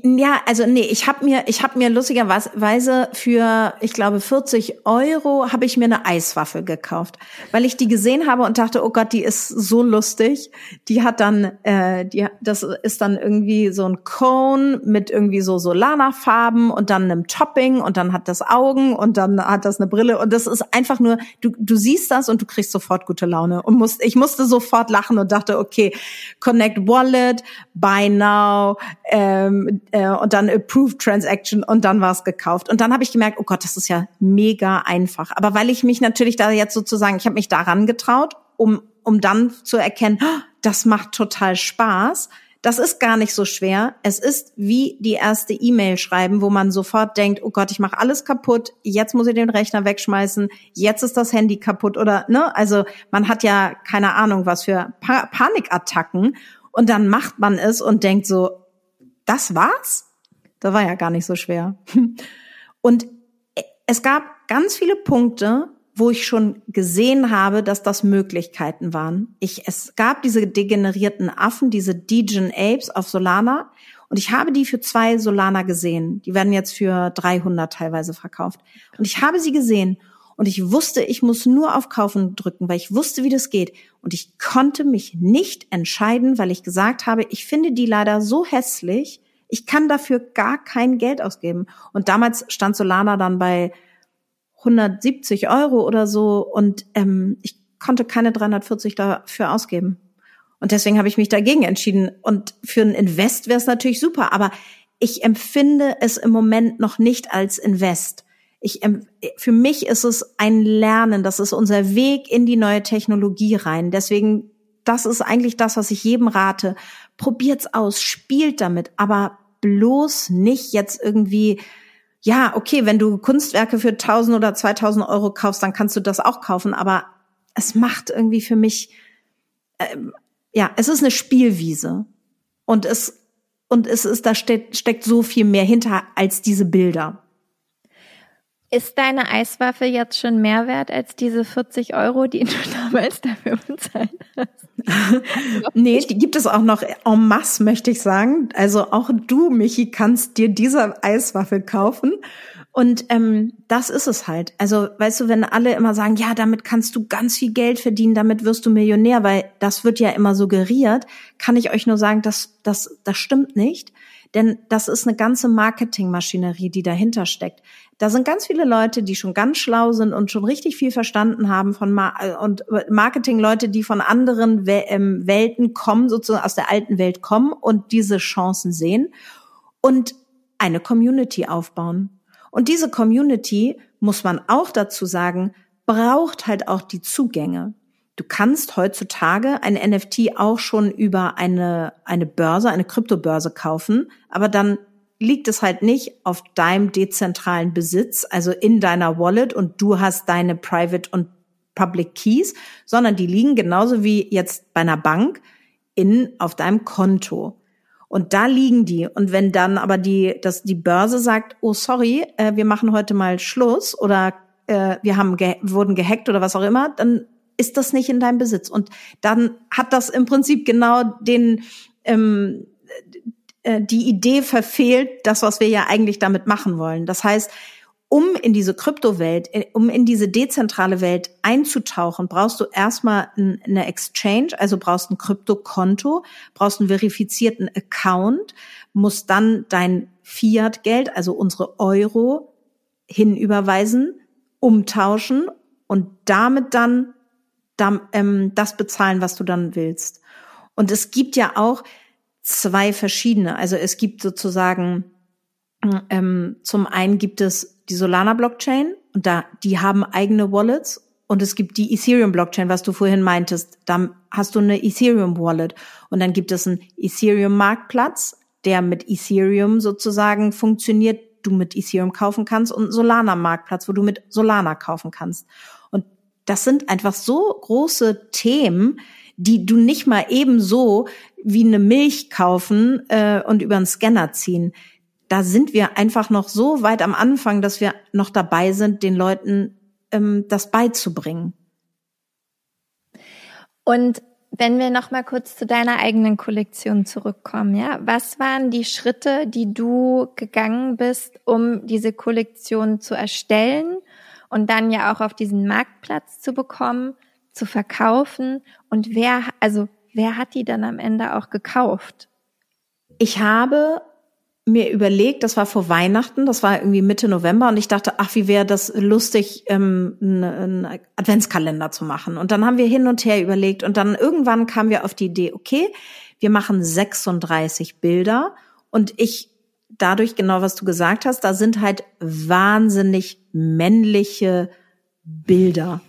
Ja, also nee, ich habe mir, ich habe mir lustigerweise für, ich glaube 40 Euro habe ich mir eine Eiswaffe gekauft, weil ich die gesehen habe und dachte, oh Gott, die ist so lustig. Die hat dann, äh, die, das ist dann irgendwie so ein Cone mit irgendwie so Solana-Farben und dann einem Topping und dann hat das Augen und dann hat das eine Brille und das ist einfach nur, du, du siehst das und du kriegst sofort gute Laune und musst, ich musste sofort lachen und dachte, okay, Connect Wallet, Buy Now. Äh, ähm, äh, und dann Approved Transaction und dann war es gekauft. Und dann habe ich gemerkt, oh Gott, das ist ja mega einfach. Aber weil ich mich natürlich da jetzt sozusagen, ich habe mich daran getraut, um, um dann zu erkennen, oh, das macht total Spaß. Das ist gar nicht so schwer. Es ist wie die erste E-Mail schreiben, wo man sofort denkt, oh Gott, ich mache alles kaputt, jetzt muss ich den Rechner wegschmeißen, jetzt ist das Handy kaputt oder ne? Also man hat ja keine Ahnung, was für pa Panikattacken und dann macht man es und denkt so, das war's? Das war ja gar nicht so schwer. Und es gab ganz viele Punkte, wo ich schon gesehen habe, dass das Möglichkeiten waren. Ich, es gab diese degenerierten Affen, diese Degen Apes auf Solana. Und ich habe die für zwei Solana gesehen. Die werden jetzt für 300 teilweise verkauft. Und ich habe sie gesehen. Und ich wusste, ich muss nur auf Kaufen drücken, weil ich wusste, wie das geht. Und ich konnte mich nicht entscheiden, weil ich gesagt habe, ich finde die leider so hässlich, ich kann dafür gar kein Geld ausgeben. Und damals stand Solana dann bei 170 Euro oder so und ähm, ich konnte keine 340 dafür ausgeben. Und deswegen habe ich mich dagegen entschieden. Und für ein Invest wäre es natürlich super, aber ich empfinde es im Moment noch nicht als Invest. Ich, für mich ist es ein Lernen, das ist unser Weg in die neue Technologie rein. Deswegen, das ist eigentlich das, was ich jedem rate. Probiert's aus, spielt damit, aber bloß nicht jetzt irgendwie ja, okay, wenn du Kunstwerke für 1000 oder 2000 Euro kaufst, dann kannst du das auch kaufen, aber es macht irgendwie für mich, äh, ja, es ist eine Spielwiese und es, und es ist, da steckt, steckt so viel mehr hinter als diese Bilder. Ist deine Eiswaffe jetzt schon mehr wert als diese 40 Euro, die du damals dafür bezahlt hast? nee, die gibt es auch noch en masse, möchte ich sagen. Also auch du, Michi, kannst dir diese Eiswaffe kaufen. Und ähm, das ist es halt. Also, weißt du, wenn alle immer sagen, ja, damit kannst du ganz viel Geld verdienen, damit wirst du Millionär, weil das wird ja immer suggeriert, kann ich euch nur sagen, dass das, das stimmt nicht. Denn das ist eine ganze Marketingmaschinerie, die dahinter steckt. Da sind ganz viele Leute, die schon ganz schlau sind und schon richtig viel verstanden haben von Ma und Marketingleute, die von anderen ähm, Welten kommen, sozusagen aus der alten Welt kommen und diese Chancen sehen und eine Community aufbauen. Und diese Community, muss man auch dazu sagen, braucht halt auch die Zugänge. Du kannst heutzutage ein NFT auch schon über eine, eine Börse, eine Kryptobörse kaufen, aber dann liegt es halt nicht auf deinem dezentralen Besitz, also in deiner Wallet und du hast deine Private und Public Keys, sondern die liegen genauso wie jetzt bei einer Bank in, auf deinem Konto. Und da liegen die. Und wenn dann aber die, dass die Börse sagt, oh sorry, äh, wir machen heute mal Schluss oder äh, wir haben ge wurden gehackt oder was auch immer, dann ist das nicht in deinem Besitz. Und dann hat das im Prinzip genau den ähm, äh, die Idee verfehlt, das, was wir ja eigentlich damit machen wollen. Das heißt, um in diese Kryptowelt, äh, um in diese dezentrale Welt einzutauchen, brauchst du erstmal eine Exchange, also brauchst ein Kryptokonto, brauchst einen verifizierten Account, musst dann dein Fiat-Geld, also unsere Euro, hinüberweisen, umtauschen und damit dann ähm, das bezahlen, was du dann willst. Und es gibt ja auch zwei verschiedene. Also es gibt sozusagen ähm, zum einen gibt es die Solana Blockchain und da, die haben eigene Wallets und es gibt die Ethereum Blockchain, was du vorhin meintest. Da hast du eine Ethereum Wallet und dann gibt es einen Ethereum Marktplatz, der mit Ethereum sozusagen funktioniert, du mit Ethereum kaufen kannst und einen Solana Marktplatz, wo du mit Solana kaufen kannst. Und das sind einfach so große Themen, die du nicht mal ebenso wie eine Milch kaufen äh, und über einen Scanner ziehen da sind wir einfach noch so weit am Anfang, dass wir noch dabei sind, den Leuten ähm, das beizubringen. Und wenn wir noch mal kurz zu deiner eigenen Kollektion zurückkommen, ja, was waren die Schritte, die du gegangen bist, um diese Kollektion zu erstellen und dann ja auch auf diesen Marktplatz zu bekommen, zu verkaufen und wer, also wer hat die dann am Ende auch gekauft? Ich habe mir überlegt, das war vor Weihnachten, das war irgendwie Mitte November und ich dachte, ach, wie wäre das lustig, ähm, einen Adventskalender zu machen. Und dann haben wir hin und her überlegt und dann irgendwann kamen wir auf die Idee, okay, wir machen 36 Bilder und ich dadurch genau, was du gesagt hast, da sind halt wahnsinnig männliche Bilder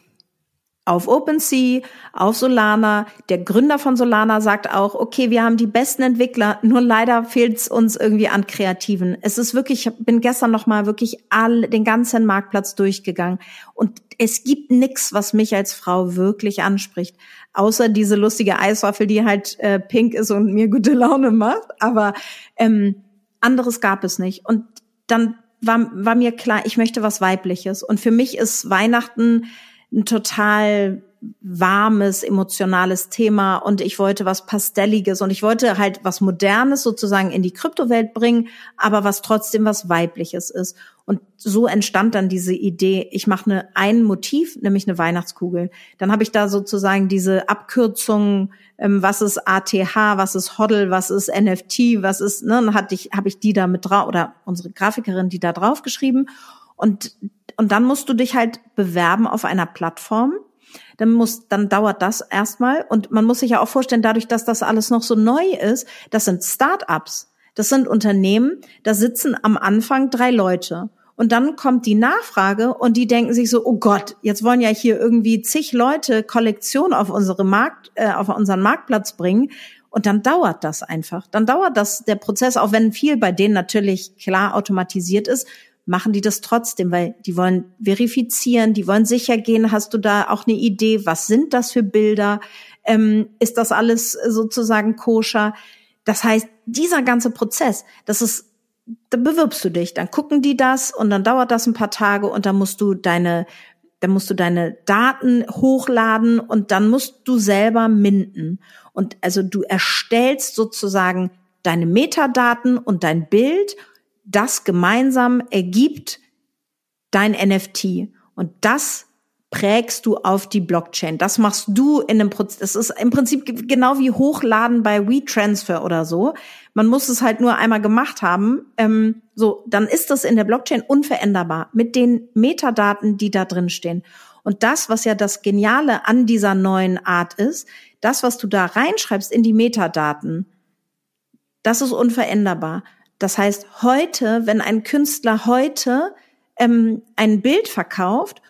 auf OpenSea, auf Solana. Der Gründer von Solana sagt auch, okay, wir haben die besten Entwickler, nur leider fehlt es uns irgendwie an Kreativen. Es ist wirklich, ich bin gestern noch mal wirklich all den ganzen Marktplatz durchgegangen und es gibt nichts, was mich als Frau wirklich anspricht, außer diese lustige Eiswaffel, die halt äh, pink ist und mir gute Laune macht. Aber ähm, anderes gab es nicht. Und dann war, war mir klar, ich möchte was Weibliches. Und für mich ist Weihnachten ein total warmes, emotionales Thema und ich wollte was Pastelliges und ich wollte halt was Modernes sozusagen in die Kryptowelt bringen, aber was trotzdem was Weibliches ist. Und so entstand dann diese Idee, ich mache eine, ein Motiv, nämlich eine Weihnachtskugel. Dann habe ich da sozusagen diese Abkürzungen, ähm, was ist ATH, was ist HODL, was ist NFT, was ist, ne, dann hatte ich, habe ich die da mit drauf, oder unsere Grafikerin die da drauf geschrieben. Und und dann musst du dich halt bewerben auf einer Plattform. Dann muss, dann dauert das erstmal. Und man muss sich ja auch vorstellen, dadurch, dass das alles noch so neu ist, das sind Start-ups. Das sind Unternehmen, da sitzen am Anfang drei Leute. Und dann kommt die Nachfrage und die denken sich so, oh Gott, jetzt wollen ja hier irgendwie zig Leute Kollektion auf unsere Markt, äh, auf unseren Marktplatz bringen. Und dann dauert das einfach. Dann dauert das der Prozess, auch wenn viel bei denen natürlich klar automatisiert ist, machen die das trotzdem, weil die wollen verifizieren, die wollen sicher gehen. Hast du da auch eine Idee? Was sind das für Bilder? Ähm, ist das alles sozusagen koscher? Das heißt, dieser ganze Prozess, das ist, da bewirbst du dich, dann gucken die das und dann dauert das ein paar Tage und dann musst du deine, dann musst du deine Daten hochladen und dann musst du selber minden. Und also du erstellst sozusagen deine Metadaten und dein Bild das gemeinsam ergibt dein NFT. Und das prägst du auf die Blockchain. Das machst du in einem Prozess. Das ist im Prinzip genau wie Hochladen bei WeTransfer oder so. Man muss es halt nur einmal gemacht haben. Ähm, so, dann ist das in der Blockchain unveränderbar mit den Metadaten, die da drin stehen. Und das, was ja das Geniale an dieser neuen Art ist, das, was du da reinschreibst in die Metadaten, das ist unveränderbar. Das heißt, heute, wenn ein Künstler heute ähm, ein Bild verkauft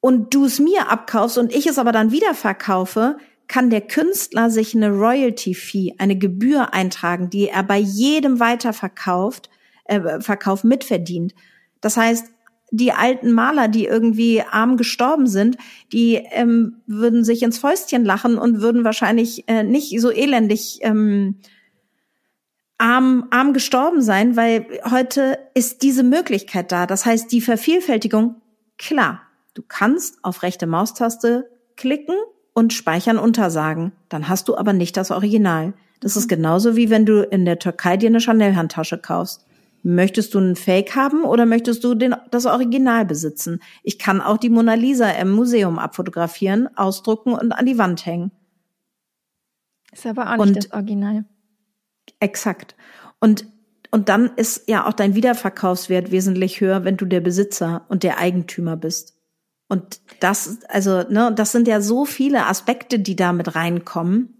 und du es mir abkaufst und ich es aber dann wieder verkaufe, kann der Künstler sich eine Royalty-Fee, eine Gebühr eintragen, die er bei jedem Weiterverkauft, äh, Verkauf mitverdient. Das heißt, die alten Maler, die irgendwie arm gestorben sind, die ähm, würden sich ins Fäustchen lachen und würden wahrscheinlich äh, nicht so elendig ähm, arm, arm gestorben sein, weil heute ist diese Möglichkeit da. Das heißt, die Vervielfältigung klar, du kannst auf rechte Maustaste klicken und speichern untersagen. Dann hast du aber nicht das Original. Das ist mhm. genauso wie wenn du in der Türkei dir eine Chanel-Handtasche kaufst. Möchtest du einen Fake haben oder möchtest du den, das Original besitzen? Ich kann auch die Mona Lisa im Museum abfotografieren, ausdrucken und an die Wand hängen. Ist aber auch nicht und, das Original. Exakt. Und und dann ist ja auch dein Wiederverkaufswert wesentlich höher, wenn du der Besitzer und der Eigentümer bist. Und das, also, ne, das sind ja so viele Aspekte, die da mit reinkommen.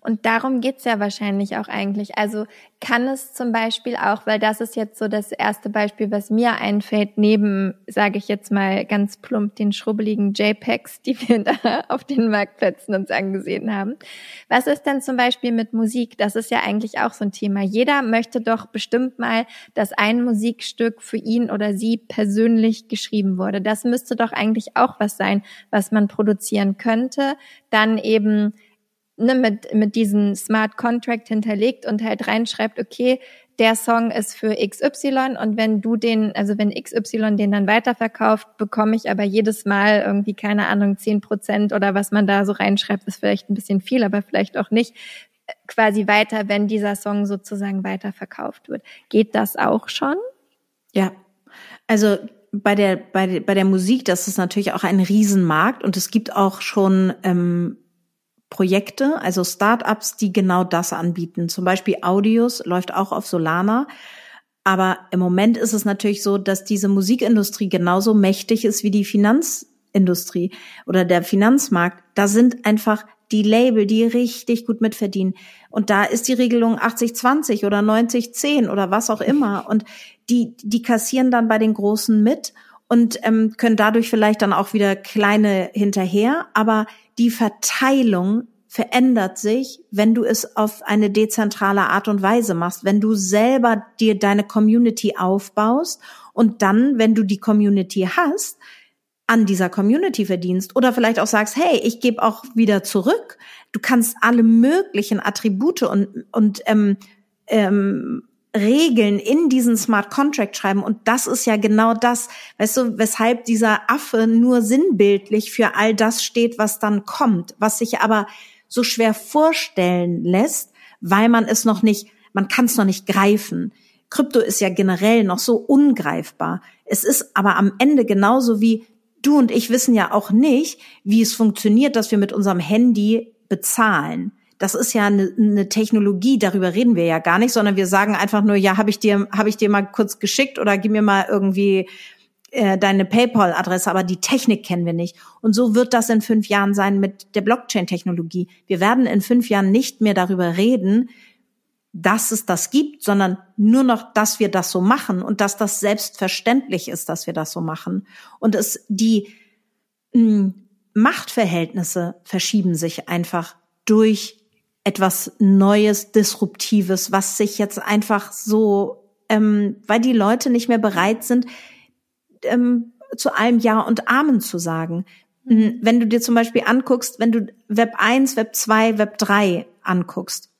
Und darum geht's ja wahrscheinlich auch eigentlich. Also kann es zum Beispiel auch, weil das ist jetzt so das erste Beispiel, was mir einfällt, neben, sage ich jetzt mal ganz plump, den schrubbeligen JPEGs, die wir da auf den Marktplätzen uns angesehen haben. Was ist denn zum Beispiel mit Musik? Das ist ja eigentlich auch so ein Thema. Jeder möchte doch bestimmt mal, dass ein Musikstück für ihn oder sie persönlich geschrieben wurde. Das müsste doch eigentlich auch was sein, was man produzieren könnte. Dann eben ne, mit, mit diesem Smart Contract hinterlegt und halt reinschreibt, okay, der Song ist für XY und wenn du den, also wenn XY den dann weiterverkauft, bekomme ich aber jedes Mal irgendwie, keine Ahnung, zehn Prozent oder was man da so reinschreibt, ist vielleicht ein bisschen viel, aber vielleicht auch nicht, quasi weiter, wenn dieser Song sozusagen weiterverkauft wird. Geht das auch schon? Ja, also bei der, bei, bei der Musik, das ist natürlich auch ein Riesenmarkt und es gibt auch schon ähm, Projekte, also Startups, die genau das anbieten. Zum Beispiel Audios läuft auch auf Solana. Aber im Moment ist es natürlich so, dass diese Musikindustrie genauso mächtig ist wie die Finanzindustrie oder der Finanzmarkt. Da sind einfach die Label, die richtig gut mitverdienen. Und da ist die Regelung 80-20 oder 90-10 oder was auch immer. Und die, die kassieren dann bei den Großen mit und ähm, können dadurch vielleicht dann auch wieder kleine hinterher. Aber die Verteilung verändert sich, wenn du es auf eine dezentrale Art und Weise machst, wenn du selber dir deine Community aufbaust und dann, wenn du die Community hast, an dieser Community verdienst oder vielleicht auch sagst, hey, ich gebe auch wieder zurück. Du kannst alle möglichen Attribute und, und ähm, ähm, Regeln in diesen Smart Contract schreiben. Und das ist ja genau das, weißt du, weshalb dieser Affe nur sinnbildlich für all das steht, was dann kommt, was sich aber so schwer vorstellen lässt, weil man es noch nicht, man kann es noch nicht greifen. Krypto ist ja generell noch so ungreifbar. Es ist aber am Ende genauso wie du und ich wissen ja auch nicht, wie es funktioniert, dass wir mit unserem Handy bezahlen das ist ja eine, eine Technologie, darüber reden wir ja gar nicht, sondern wir sagen einfach nur, ja, habe ich dir, habe ich dir mal kurz geschickt oder gib mir mal irgendwie äh, deine PayPal-Adresse, aber die Technik kennen wir nicht. Und so wird das in fünf Jahren sein mit der Blockchain-Technologie. Wir werden in fünf Jahren nicht mehr darüber reden, dass es das gibt, sondern nur noch, dass wir das so machen und dass das selbstverständlich ist, dass wir das so machen. Und es die mh, hm, Machtverhältnisse verschieben sich einfach durch etwas Neues, Disruptives, was sich jetzt einfach so, ähm, weil die Leute nicht mehr bereit sind, ähm, zu allem Ja und Amen zu sagen. Mhm. Wenn du dir zum Beispiel anguckst, wenn du Web 1, Web 2, Web 3 anguckst,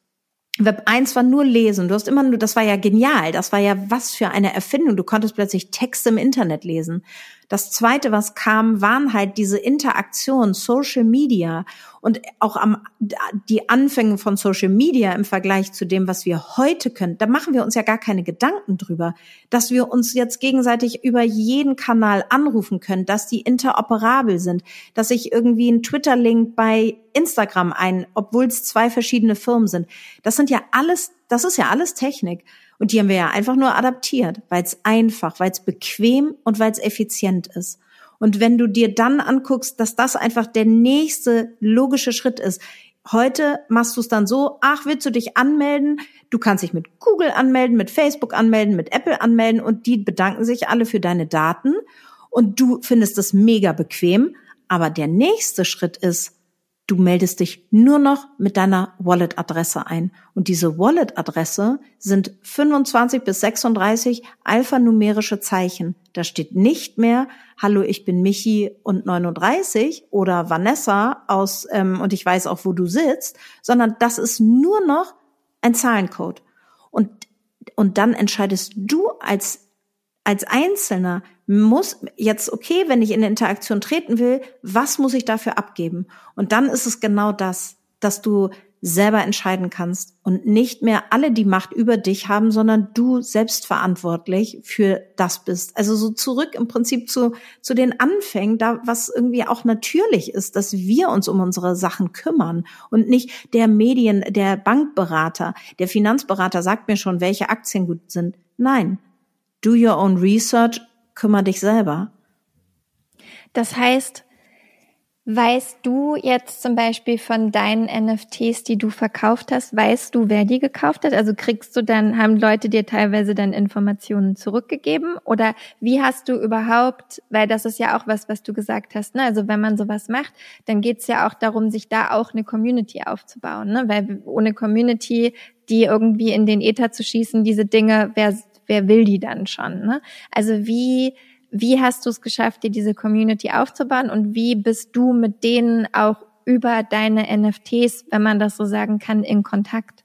Web 1 war nur lesen. Du hast immer nur, das war ja genial. Das war ja was für eine Erfindung. Du konntest plötzlich Texte im Internet lesen. Das zweite, was kam, waren halt diese Interaktion, Social Media und auch am, die Anfänge von Social Media im Vergleich zu dem, was wir heute können. Da machen wir uns ja gar keine Gedanken drüber, dass wir uns jetzt gegenseitig über jeden Kanal anrufen können, dass die interoperabel sind, dass ich irgendwie einen Twitter-Link bei Instagram ein, obwohl es zwei verschiedene Firmen sind. Das sind ja alles, das ist ja alles Technik. Und die haben wir ja einfach nur adaptiert, weil es einfach, weil es bequem und weil es effizient ist. Und wenn du dir dann anguckst, dass das einfach der nächste logische Schritt ist, heute machst du es dann so, ach, willst du dich anmelden? Du kannst dich mit Google anmelden, mit Facebook anmelden, mit Apple anmelden und die bedanken sich alle für deine Daten und du findest es mega bequem. Aber der nächste Schritt ist, Du meldest dich nur noch mit deiner Wallet-Adresse ein. Und diese Wallet-Adresse sind 25 bis 36 alphanumerische Zeichen. Da steht nicht mehr, hallo, ich bin Michi und 39 oder Vanessa aus, ähm, und ich weiß auch, wo du sitzt, sondern das ist nur noch ein Zahlencode. Und, und dann entscheidest du als, als Einzelner, muss jetzt, okay, wenn ich in Interaktion treten will, was muss ich dafür abgeben? Und dann ist es genau das, dass du selber entscheiden kannst und nicht mehr alle die Macht über dich haben, sondern du selbstverantwortlich für das bist. Also so zurück im Prinzip zu, zu den Anfängen, da was irgendwie auch natürlich ist, dass wir uns um unsere Sachen kümmern und nicht der Medien, der Bankberater, der Finanzberater sagt mir schon, welche Aktien gut sind. Nein. Do your own research, kümmere dich selber. Das heißt, Weißt du jetzt zum Beispiel von deinen NFTs, die du verkauft hast, weißt du, wer die gekauft hat? Also kriegst du dann, haben Leute dir teilweise dann Informationen zurückgegeben? Oder wie hast du überhaupt, weil das ist ja auch was, was du gesagt hast, ne? Also wenn man sowas macht, dann geht's ja auch darum, sich da auch eine Community aufzubauen, ne? Weil ohne Community, die irgendwie in den Äther zu schießen, diese Dinge, wer, wer will die dann schon, ne? Also wie, wie hast du es geschafft, dir diese Community aufzubauen und wie bist du mit denen auch über deine NFTs, wenn man das so sagen kann, in Kontakt?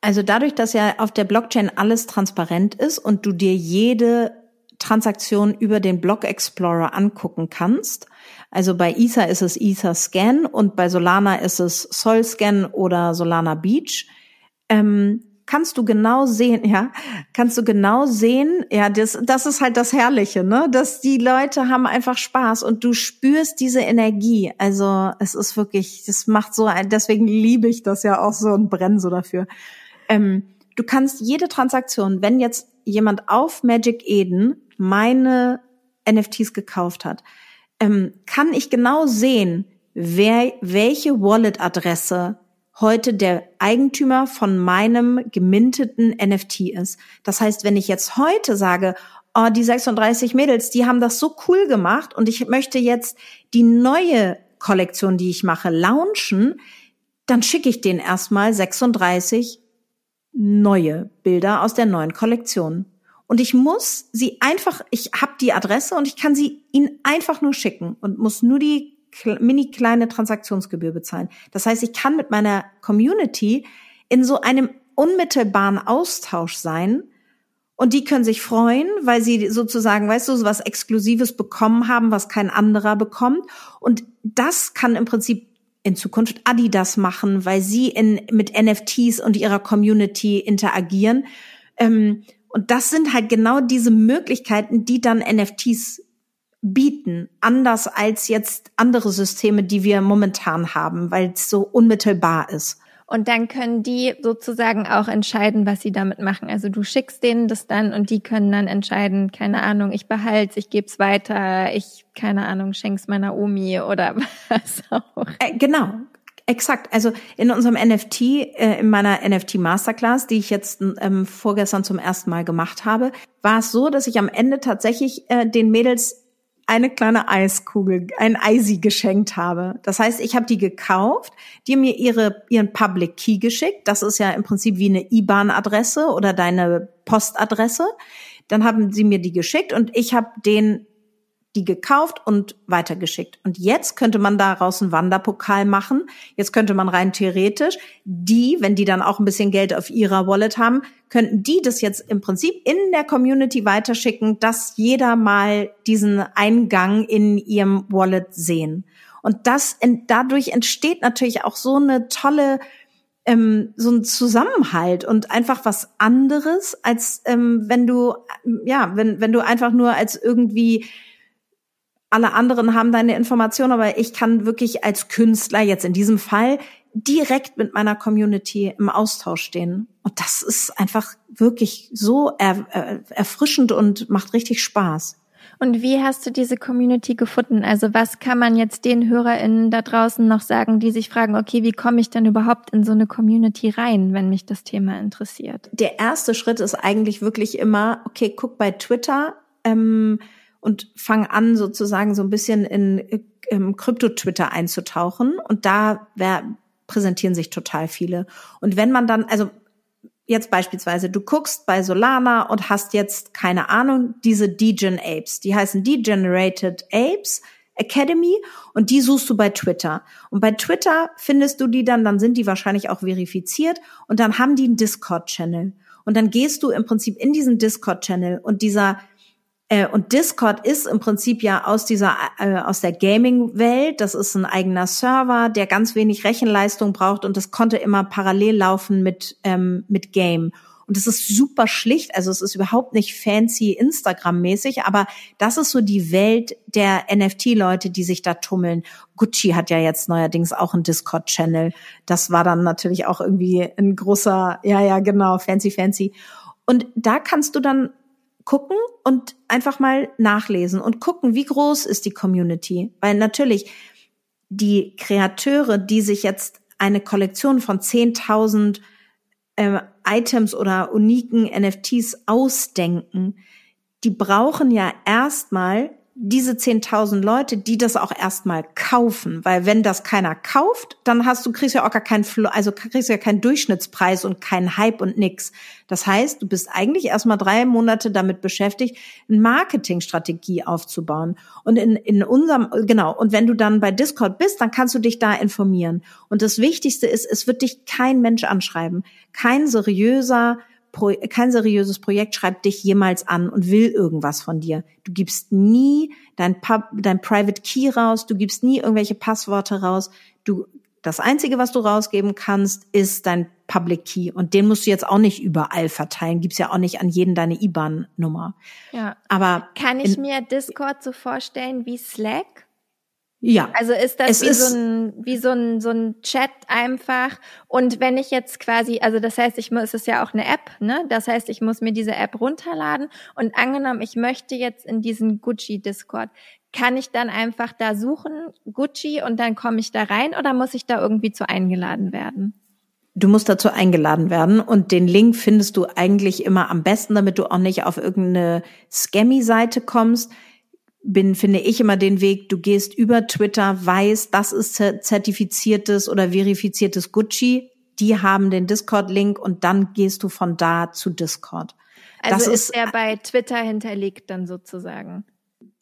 Also dadurch, dass ja auf der Blockchain alles transparent ist und du dir jede Transaktion über den Block Explorer angucken kannst. Also bei Ether ist es Ether Scan und bei Solana ist es Sol Scan oder Solana Beach. Ähm, kannst du genau sehen, ja, kannst du genau sehen, ja, das, das ist halt das Herrliche, ne, dass die Leute haben einfach Spaß und du spürst diese Energie. Also es ist wirklich, das macht so ein, deswegen liebe ich das ja auch so und brenne so dafür. Ähm, du kannst jede Transaktion, wenn jetzt jemand auf Magic Eden meine NFTs gekauft hat, ähm, kann ich genau sehen, wer, welche Wallet-Adresse heute der Eigentümer von meinem geminteten NFT ist. Das heißt, wenn ich jetzt heute sage, oh, die 36 Mädels, die haben das so cool gemacht und ich möchte jetzt die neue Kollektion, die ich mache, launchen, dann schicke ich denen erstmal 36 neue Bilder aus der neuen Kollektion. Und ich muss sie einfach, ich habe die Adresse und ich kann sie ihnen einfach nur schicken und muss nur die mini kleine Transaktionsgebühr bezahlen. Das heißt, ich kann mit meiner Community in so einem unmittelbaren Austausch sein und die können sich freuen, weil sie sozusagen, weißt du, so was Exklusives bekommen haben, was kein anderer bekommt. Und das kann im Prinzip in Zukunft Adidas machen, weil sie in, mit NFTs und ihrer Community interagieren. Ähm, und das sind halt genau diese Möglichkeiten, die dann NFTs bieten, anders als jetzt andere Systeme, die wir momentan haben, weil es so unmittelbar ist. Und dann können die sozusagen auch entscheiden, was sie damit machen. Also du schickst denen das dann und die können dann entscheiden, keine Ahnung, ich behalte ich gebe es weiter, ich, keine Ahnung, schenk's meiner Omi oder was auch. Äh, genau, Exakt. Also in unserem NFT, äh, in meiner NFT Masterclass, die ich jetzt ähm, vorgestern zum ersten Mal gemacht habe, war es so, dass ich am Ende tatsächlich äh, den Mädels eine kleine Eiskugel, ein Eisi geschenkt habe. Das heißt, ich habe die gekauft, die mir ihre, ihren Public Key geschickt. Das ist ja im Prinzip wie eine IBAN-Adresse oder deine Postadresse. Dann haben sie mir die geschickt und ich habe den die gekauft und weitergeschickt. Und jetzt könnte man daraus einen Wanderpokal machen. Jetzt könnte man rein theoretisch die, wenn die dann auch ein bisschen Geld auf ihrer Wallet haben, könnten die das jetzt im Prinzip in der Community weiterschicken, dass jeder mal diesen Eingang in ihrem Wallet sehen. Und das, dadurch entsteht natürlich auch so eine tolle ähm, so ein Zusammenhalt und einfach was anderes, als ähm, wenn du, ja, wenn, wenn du einfach nur als irgendwie alle anderen haben deine Information, aber ich kann wirklich als Künstler jetzt in diesem Fall direkt mit meiner Community im Austausch stehen. Und das ist einfach wirklich so er, er, erfrischend und macht richtig Spaß. Und wie hast du diese Community gefunden? Also was kann man jetzt den HörerInnen da draußen noch sagen, die sich fragen, okay, wie komme ich denn überhaupt in so eine Community rein, wenn mich das Thema interessiert? Der erste Schritt ist eigentlich wirklich immer, okay, guck bei Twitter, ähm, und fang an, sozusagen so ein bisschen in, in Krypto-Twitter einzutauchen. Und da wär, präsentieren sich total viele. Und wenn man dann, also jetzt beispielsweise, du guckst bei Solana und hast jetzt, keine Ahnung, diese Degen Apes. Die heißen Degenerated Apes Academy und die suchst du bei Twitter. Und bei Twitter findest du die dann, dann sind die wahrscheinlich auch verifiziert und dann haben die einen Discord-Channel. Und dann gehst du im Prinzip in diesen Discord-Channel und dieser Äh, und Discord ist im Prinzip ja aus dieser äh, aus der Gaming-Welt. Das ist ein eigener Server, der ganz wenig Rechenleistung braucht und das konnte immer parallel laufen mit ähm, mit Game. Und es ist super schlicht, also es ist überhaupt nicht fancy Instagram-mäßig, aber das ist so die Welt der NFT-Leute, die sich da tummeln. Gucci hat ja jetzt neuerdings auch einen Discord-Channel. Das war dann natürlich auch irgendwie ein großer, ja, ja, genau, fancy, fancy. Und da kannst du dann gucken und einfach mal nachlesen und gucken, wie groß ist die Community. Weil natürlich die Kreateure, die sich jetzt eine Kollektion von 10.000 äh, Items oder uniken NFTs ausdenken, die brauchen ja erstmal diese 10.000 Leute, die das auch erstmal kaufen, weil wenn das keiner kauft, dann hast du kriegst ja auch gar keinen also kriegst ja keinen Durchschnittspreis und keinen Hype und nix. Das heißt, du bist eigentlich erstmal drei Monate damit beschäftigt, eine Marketingstrategie aufzubauen. Und in, in unserem genau und wenn du dann bei Discord bist, dann kannst du dich da informieren. Und das Wichtigste ist, es wird dich kein Mensch anschreiben, kein seriöser kein seriöses Projekt schreibt dich jemals an und will irgendwas von dir. Du gibst nie dein, Pub, dein Private Key raus, du gibst nie irgendwelche Passworte raus. Du, das einzige, was du rausgeben kannst, ist dein Public Key und den musst du jetzt auch nicht überall verteilen. Gibt's ja auch nicht an jeden deine IBAN-Nummer. Ja. Aber kann ich mir Discord so vorstellen wie Slack? Ja. Also ist das wie, ist so ein, wie so ein, so ein Chat einfach. Und wenn ich jetzt quasi, also das heißt, ich muss, es ist ja auch eine App, ne? Das heißt, ich muss mir diese App runterladen und angenommen, ich möchte jetzt in diesen Gucci Discord, kann ich dann einfach da suchen, Gucci, und dann komme ich da rein oder muss ich da irgendwie zu eingeladen werden? Du musst dazu eingeladen werden und den Link findest du eigentlich immer am besten, damit du auch nicht auf irgendeine Scammy-Seite kommst bin, finde ich immer den Weg, du gehst über Twitter, weißt, das ist zertifiziertes oder verifiziertes Gucci, die haben den Discord-Link und dann gehst du von da zu Discord. Also das ist, ist er bei Twitter hinterlegt dann sozusagen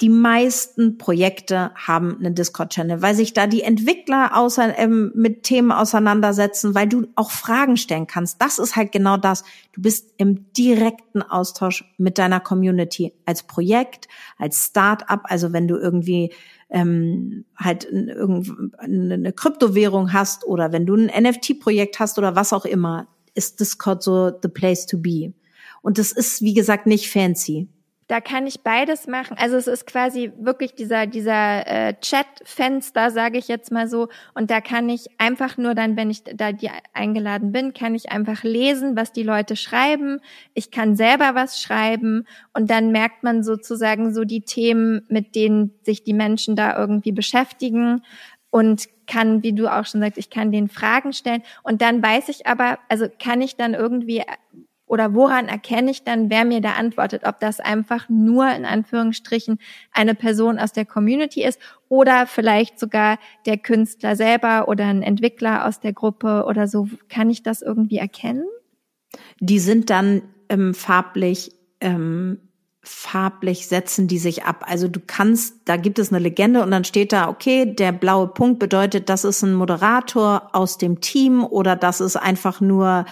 die meisten Projekte haben einen Discord-Channel, weil sich da die Entwickler außer, ähm, mit Themen auseinandersetzen, weil du auch Fragen stellen kannst. Das ist halt genau das. Du bist im direkten Austausch mit deiner Community als Projekt, als Start-up. Also wenn du irgendwie ähm, halt eine Kryptowährung hast oder wenn du ein NFT-Projekt hast oder was auch immer, ist Discord so the place to be. Und das ist, wie gesagt, nicht fancy da kann ich beides machen. Also es ist quasi wirklich dieser dieser äh, Chat-Fenster, sage ich jetzt mal so. Und da kann ich einfach nur dann, wenn ich da die eingeladen bin, kann ich einfach lesen, was die Leute schreiben. Ich kann selber was schreiben und dann merkt man sozusagen so die Themen, mit denen sich die Menschen da irgendwie beschäftigen und kann, wie du auch schon sagst, ich kann den Fragen stellen und dann weiß ich aber, also kann ich dann irgendwie oder woran erkenne ich dann, wer mir da antwortet, ob das einfach nur in Anführungsstrichen eine Person aus der Community ist oder vielleicht sogar der Künstler selber oder ein Entwickler aus der Gruppe oder so. Kann ich das irgendwie erkennen? Die sind dann ähm, farblich ähm, farblich setzen die sich ab. Also du kannst, da gibt es eine Legende und dann steht da, okay, der blaue Punkt bedeutet, das ist ein Moderator aus dem Team oder das ist einfach nur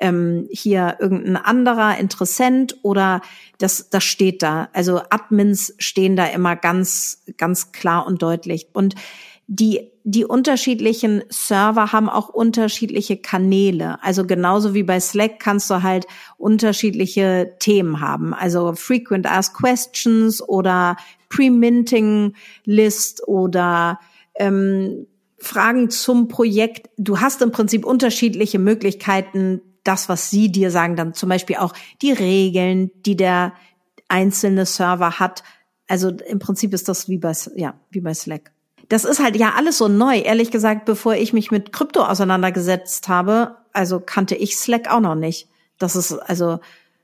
ähm, hier irgendein anderer Interessent oder das, das steht da. Also Admins stehen da immer ganz, ganz klar und deutlich. Und die, die unterschiedlichen Server haben auch unterschiedliche Kanäle. Also genauso wie bei Slack kannst du halt unterschiedliche Themen haben. Also Frequent Asked Questions oder Pre-Minting List oder ähm, Fragen zum Projekt. Du hast im Prinzip unterschiedliche Möglichkeiten, das, was sie dir sagen, dann zum Beispiel auch die Regeln, die der einzelne Server hat. Also im Prinzip ist das wie bei, ja, wie bei Slack. Das ist halt ja alles so neu. Ehrlich gesagt, bevor ich mich mit Krypto auseinandergesetzt habe, also kannte ich Slack auch noch nicht. Das ist also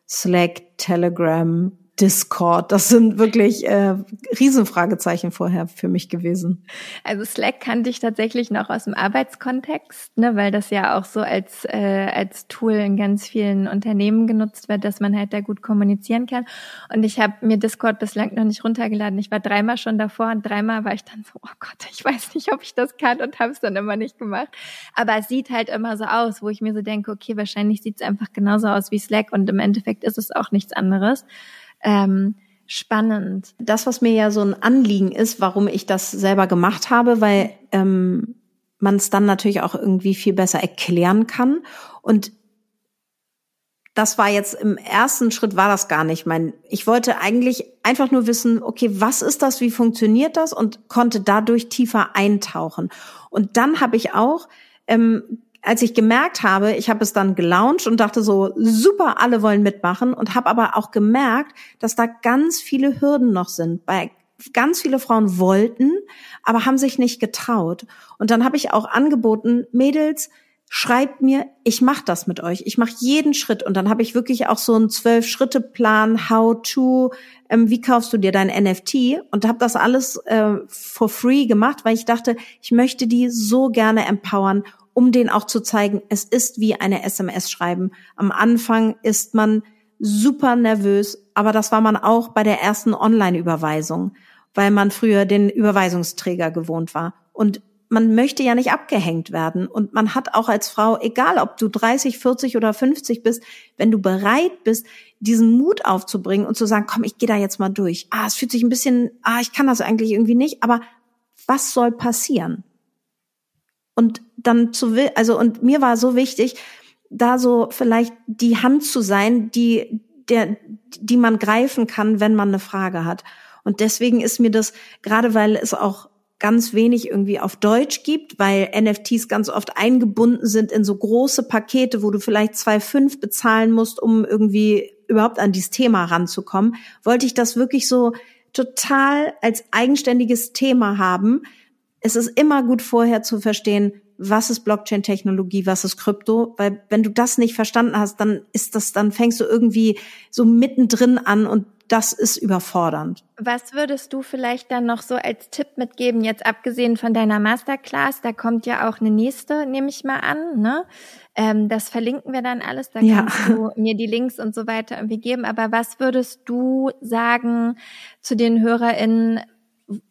Slack, Telegram, Discord? Das sind wirklich äh, Riesenfragezeichen vorher für mich gewesen. Also Slack kannte ich tatsächlich noch aus dem Arbeitskontext, ne, weil das ja auch so als, äh, als Tool in ganz vielen Unternehmen genutzt wird, dass man halt da gut kommunizieren kann. Und ich habe mir Discord bislang noch nicht runtergeladen. Ich war dreimal schon davor und dreimal war ich dann so, oh Gott, ich weiß nicht, ob ich das kann und habe es dann immer nicht gemacht. Aber es sieht halt immer so aus, wo ich mir so denke, okay, wahrscheinlich sieht es einfach genauso aus wie Slack und im Endeffekt ist es auch nichts anderes. Ähm, Spannend. Das, was mir ja so ein Anliegen ist, warum ich das selber gemacht habe, weil ähm, man es dann natürlich auch irgendwie viel besser erklären kann. Und das war jetzt im ersten Schritt war das gar nicht mein. Ich wollte eigentlich einfach nur wissen, okay, was ist das, wie funktioniert das und konnte dadurch tiefer eintauchen. Und dann habe ich auch ähm, als ich gemerkt habe, ich habe es dann gelauncht und dachte so, super, alle wollen mitmachen und habe aber auch gemerkt, dass da ganz viele Hürden noch sind. Bei ganz viele Frauen wollten, aber haben sich nicht getraut. Und dann habe ich auch angeboten, Mädels, schreibt mir, ich mache das mit euch. Ich mache jeden Schritt und dann habe ich wirklich auch so einen zwölf Schritte Plan, how to, ähm, wie kaufst du dir dein NFT und habe das alles äh, for free gemacht, weil ich dachte, ich möchte die so gerne empowern um den auch zu zeigen, es ist wie eine SMS schreiben. Am Anfang ist man super nervös, aber das war man auch bei der ersten Online-Überweisung, weil man früher den Überweisungsträger gewohnt war. Und man möchte ja nicht abgehängt werden. Und man hat auch als Frau, egal ob du 30, 40 oder 50 bist, wenn du bereit bist, diesen Mut aufzubringen und zu sagen, komm, ich gehe da jetzt mal durch. Ah, es fühlt sich ein bisschen, ah, ich kann das eigentlich irgendwie nicht, aber was soll passieren? Und dann zu also und mir war so wichtig, da so vielleicht die Hand zu sein, die der, die man greifen kann, wenn man eine Frage hat. Und deswegen ist mir das, gerade weil es auch ganz wenig irgendwie auf Deutsch gibt, weil NFTs ganz oft eingebunden sind in so große Pakete, wo du vielleicht 2,5 bezahlen musst, um irgendwie überhaupt an dieses Thema ranzukommen, wollte ich das wirklich so total als eigenständiges Thema haben. Es ist immer gut vorher zu verstehen, was ist Blockchain-Technologie, was ist Krypto, weil wenn du das nicht verstanden hast, dann ist das, dann fängst du irgendwie so mittendrin an und das ist überfordernd. Was würdest du vielleicht dann noch so als Tipp mitgeben, jetzt abgesehen von deiner Masterclass? Da kommt ja auch eine nächste, nehme ich mal an. Ne? Ähm, das verlinken wir dann alles. Da ja. kannst du mir die Links und so weiter irgendwie geben. Aber was würdest du sagen zu den HörerInnen,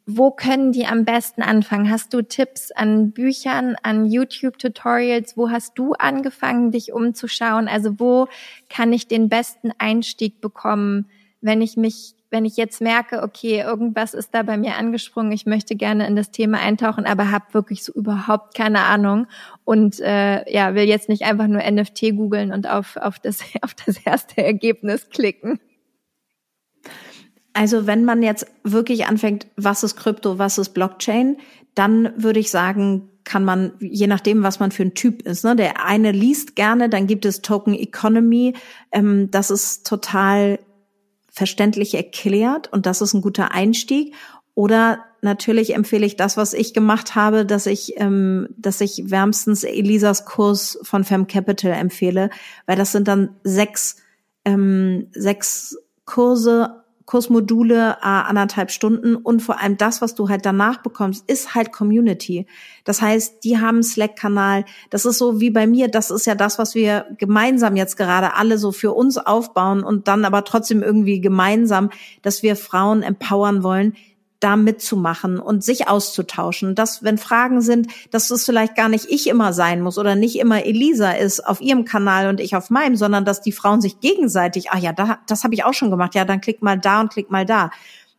wo können die am besten anfangen? Hast du Tipps an Büchern, an YouTube-Tutorials? Wo hast du angefangen, dich umzuschauen? Also wo kann ich den besten Einstieg bekommen, wenn ich mich, wenn ich jetzt merke, okay, irgendwas ist da bei mir angesprungen, ich möchte gerne in das Thema eintauchen, aber habe wirklich so überhaupt keine Ahnung und äh, ja, will jetzt nicht einfach nur NFT googeln und auf, auf, das, auf das erste Ergebnis klicken. Also wenn man jetzt wirklich anfängt, was ist Krypto, was ist Blockchain, dann würde ich sagen, kann man, je nachdem, was man für ein Typ ist, ne, der eine liest gerne, dann gibt es Token Economy, ähm, das ist total verständlich erklärt und das ist ein guter Einstieg. Oder natürlich empfehle ich das, was ich gemacht habe, dass ich, ähm, dass ich wärmstens Elisas Kurs von Fem Capital empfehle, weil das sind dann sechs, ähm, sechs Kurse Kursmodule äh, anderthalb Stunden und vor allem das, was du halt danach bekommst, ist halt Community. Das heißt, die haben Slack-Kanal. Das ist so wie bei mir. Das ist ja das, was wir gemeinsam jetzt gerade alle so für uns aufbauen und dann aber trotzdem irgendwie gemeinsam, dass wir Frauen empowern wollen, da mitzumachen und sich auszutauschen. Dass, wenn Fragen sind, dass es vielleicht gar nicht ich immer sein muss oder nicht immer Elisa ist auf ihrem Kanal und ich auf meinem, sondern dass die Frauen sich gegenseitig, ach ja, da, das habe ich auch schon gemacht, ja, dann klick mal da und klick mal da.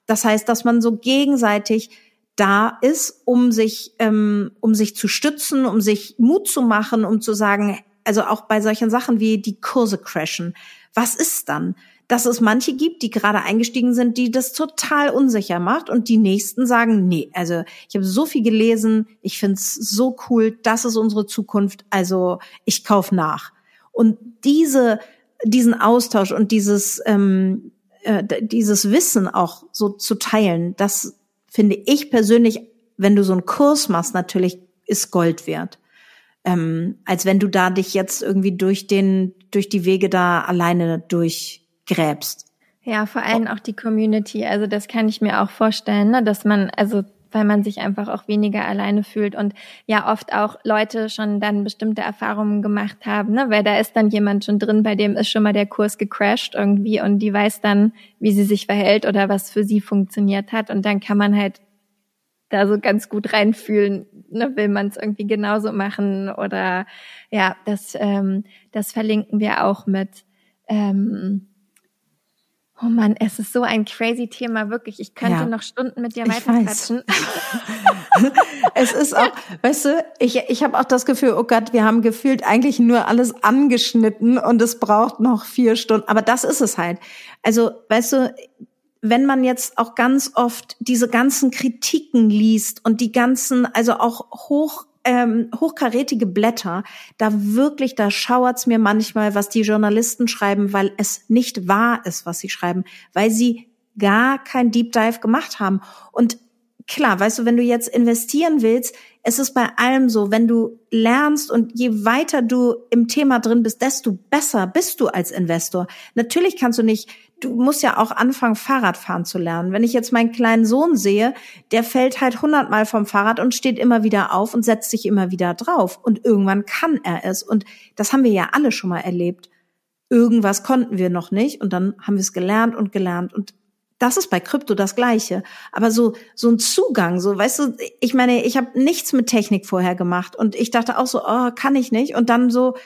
Das heißt, dass man so gegenseitig da ist, um sich, ähm, um sich zu stützen, um sich Mut zu machen, um zu sagen, also auch bei solchen Sachen wie die Kurse crashen. Was ist dann? Dass es manche gibt, die gerade eingestiegen sind, die das total unsicher macht und die nächsten sagen, nee, also ich habe so viel gelesen, ich find's so cool, das ist unsere Zukunft, also ich kauf nach. Und diese, diesen Austausch und dieses, ähm, äh, dieses Wissen auch so zu teilen, das finde ich persönlich, wenn du so einen Kurs machst, natürlich ist Gold wert. Ähm, als wenn du da dich jetzt irgendwie durch den, durch die Wege da alleine durch gräbst. Ja, vor allem auch die Community. Also das kann ich mir auch vorstellen, ne, dass man, also weil man sich einfach auch weniger alleine fühlt und ja oft auch Leute schon dann bestimmte Erfahrungen gemacht haben, ne? weil da ist dann jemand schon drin, bei dem ist schon mal der Kurs gecrashed irgendwie und die weiß dann, wie sie sich verhält oder was für sie funktioniert hat und dann kann man halt da so ganz gut reinfühlen, ne? will man es irgendwie genauso machen oder ja, das, ähm, das verlinken wir auch mit. Ähm, Oh Mann, es ist so ein crazy Thema, wirklich. Ich könnte ja, noch Stunden mit dir weiterquatschen. es ist auch, weißt du, ich, ich habe auch das Gefühl, oh Gott, wir haben gefühlt eigentlich nur alles angeschnitten und es braucht noch vier Stunden. Aber das ist es halt. Also, weißt du, wenn man jetzt auch ganz oft diese ganzen Kritiken liest und die ganzen, also auch hoch ähm, hochkarätige Blätter, da wirklich, da schauert's mir manchmal, was die Journalisten schreiben, weil es nicht wahr ist, was sie schreiben, weil sie gar kein Deep Dive gemacht haben. Und klar, weißt du, wenn du jetzt investieren willst, es ist bei allem so, wenn du lernst und je weiter du im Thema drin bist, desto besser bist du als Investor. Natürlich kannst du nicht du musst ja auch anfangen, Fahrradfahren zu lernen. Wenn ich jetzt meinen kleinen Sohn sehe, der fällt halt hundertmal vom Fahrrad und steht immer wieder auf und setzt sich immer wieder drauf. Und irgendwann kann er es. Und das haben wir ja alle schon mal erlebt. Irgendwas konnten wir noch nicht und dann haben wir es gelernt und gelernt. Und das ist bei Krypto das Gleiche. Aber so, so ein Zugang, so, weißt du, ich meine, ich habe nichts mit Technik vorher gemacht und ich dachte auch so, oh, kann ich nicht. Und dann so,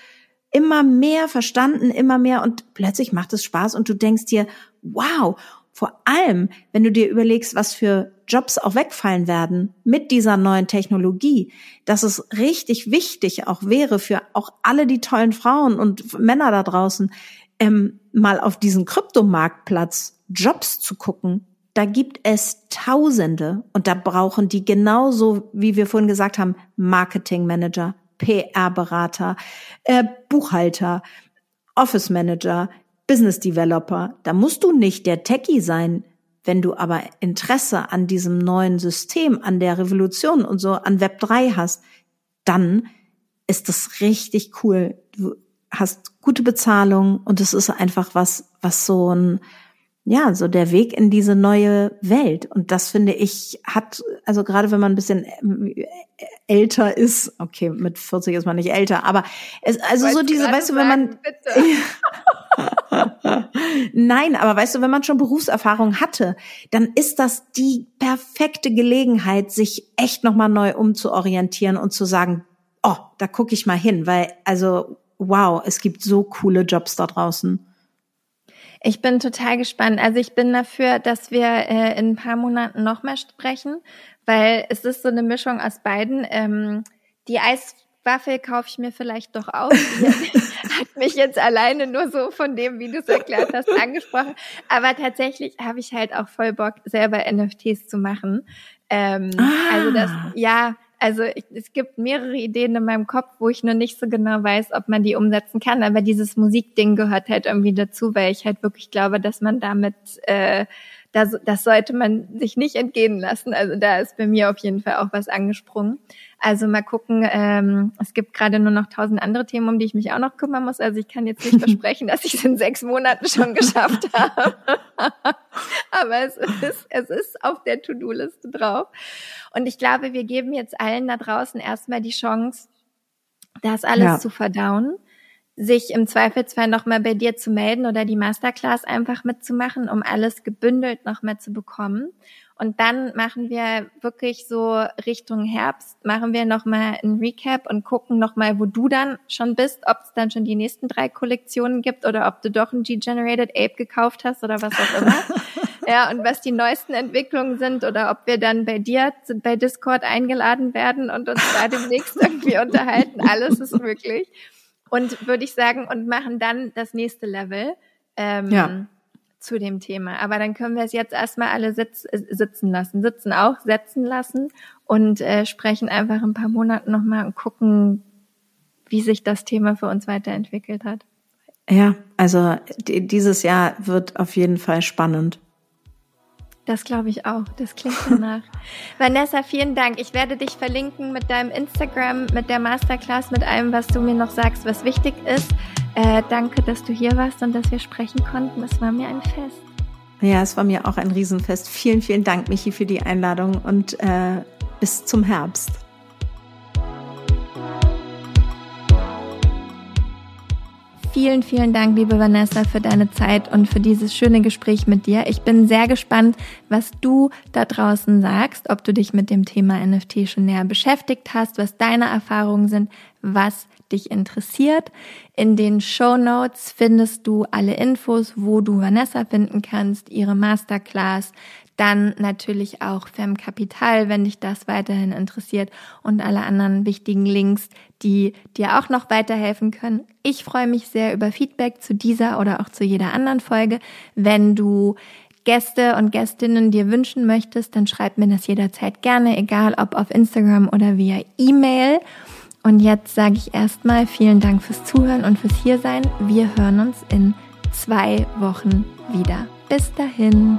immer mehr verstanden, immer mehr und plötzlich macht es Spaß und du denkst dir, wow, vor allem, wenn du dir überlegst, was für Jobs auch wegfallen werden mit dieser neuen Technologie, dass es richtig wichtig auch wäre für auch alle die tollen Frauen und Männer da draußen, ähm, mal auf diesen Kryptomarktplatz Jobs zu gucken. Da gibt es Tausende und da brauchen die genauso, wie wir vorhin gesagt haben, Marketing Manager, PR-Berater, äh, Buchhalter, Office Manager, Business Developer. Da musst du nicht der Techie sein. Wenn du aber Interesse an diesem neuen System, an der Revolution und so, an Web 3 hast, dann ist das richtig cool. Du hast gute Bezahlung und es ist einfach was, was so ein, ja, so der Weg in diese neue Welt. Und das finde ich hat, also gerade wenn man ein bisschen äh, älter ist, okay, mit 40 ist man nicht älter, aber es, also so diese, weißt du, wenn man, Nein, aber weißt du, wenn man schon Berufserfahrung hatte, dann ist das die perfekte Gelegenheit, sich echt nochmal neu umzuorientieren und zu sagen, oh, da gucke ich mal hin, weil, also, wow, es gibt so coole Jobs da draußen. Ich bin total gespannt. Also ich bin dafür, dass wir äh, in ein paar Monaten nochmal sprechen, weil es ist so eine Mischung aus beiden. Ähm, die Eiswaffel kaufe ich mir vielleicht doch aus. Die hat mich jetzt alleine nur so von dem, wie du es erklärt hast, angesprochen. Aber tatsächlich habe ich halt auch voll Bock, selber NFTs zu machen. Ähm, ah. Also das, ja, also ich, es gibt mehrere Ideen in meinem Kopf, wo ich nur nicht so genau weiß, ob man die umsetzen kann. Aber dieses Musikding gehört halt irgendwie dazu, weil ich halt wirklich glaube, dass man damit äh, das, das sollte man sich nicht entgehen lassen. Also da ist bei mir auf jeden Fall auch was angesprungen. Also mal gucken, ähm, es gibt gerade nur noch tausend andere Themen, um die ich mich auch noch kümmern muss. Also ich kann jetzt nicht versprechen, dass ich es in sechs Monaten schon geschafft habe. Aber es ist, es ist auf der To-Do-Liste drauf. Und ich glaube, wir geben jetzt allen da draußen erstmal die Chance, das alles ja. zu verdauen sich im Zweifelsfall nochmal bei dir zu melden oder die Masterclass einfach mitzumachen, um alles gebündelt nochmal zu bekommen. Und dann machen wir wirklich so Richtung Herbst, machen wir nochmal ein Recap und gucken nochmal, wo du dann schon bist, ob es dann schon die nächsten drei Kollektionen gibt oder ob du doch ein G-Generated Ape gekauft hast oder was auch immer. ja, und was die neuesten Entwicklungen sind oder ob wir dann bei dir bei Discord eingeladen werden und uns da demnächst irgendwie unterhalten. Alles ist möglich. Und würde ich sagen, und machen dann das nächste Level. Ähm, ja. zu dem Thema. Aber dann können wir es jetzt erstmal alle sitz, äh, sitzen lassen, sitzen auch, setzen lassen und äh, sprechen einfach ein paar Monate nochmal und gucken, wie sich das Thema für uns weiterentwickelt hat. Ja, also dieses Jahr wird auf jeden Fall spannend. Das glaube ich auch. Das klingt danach. Vanessa, vielen Dank. Ich werde dich verlinken mit deinem Instagram, mit der Masterclass, mit allem, was du mir noch sagst, was wichtig ist. Äh, danke, dass du hier warst und dass wir sprechen konnten. Es war mir ein Fest. Ja, es war mir auch ein Riesenfest. Vielen, vielen Dank, Michi, für die Einladung und äh, bis zum Herbst. Vielen, vielen Dank, liebe Vanessa, für deine Zeit und für dieses schöne Gespräch mit dir. Ich bin sehr gespannt, was du da draußen sagst, ob du dich mit dem Thema NFT schon näher beschäftigt hast, was deine Erfahrungen sind, was dich interessiert. In den Show Notes findest du alle Infos, wo du Vanessa finden kannst, ihre Masterclass, dann natürlich auch Femme Capital, wenn dich das weiterhin interessiert und alle anderen wichtigen Links, die dir auch noch weiterhelfen können. Ich freue mich sehr über Feedback zu dieser oder auch zu jeder anderen Folge. Wenn du Gäste und Gästinnen dir wünschen möchtest, dann schreib mir das jederzeit gerne, egal ob auf Instagram oder via E-Mail. Und jetzt sage ich erstmal vielen Dank fürs Zuhören und fürs Hiersein. Wir hören uns in zwei Wochen wieder. Bis dahin.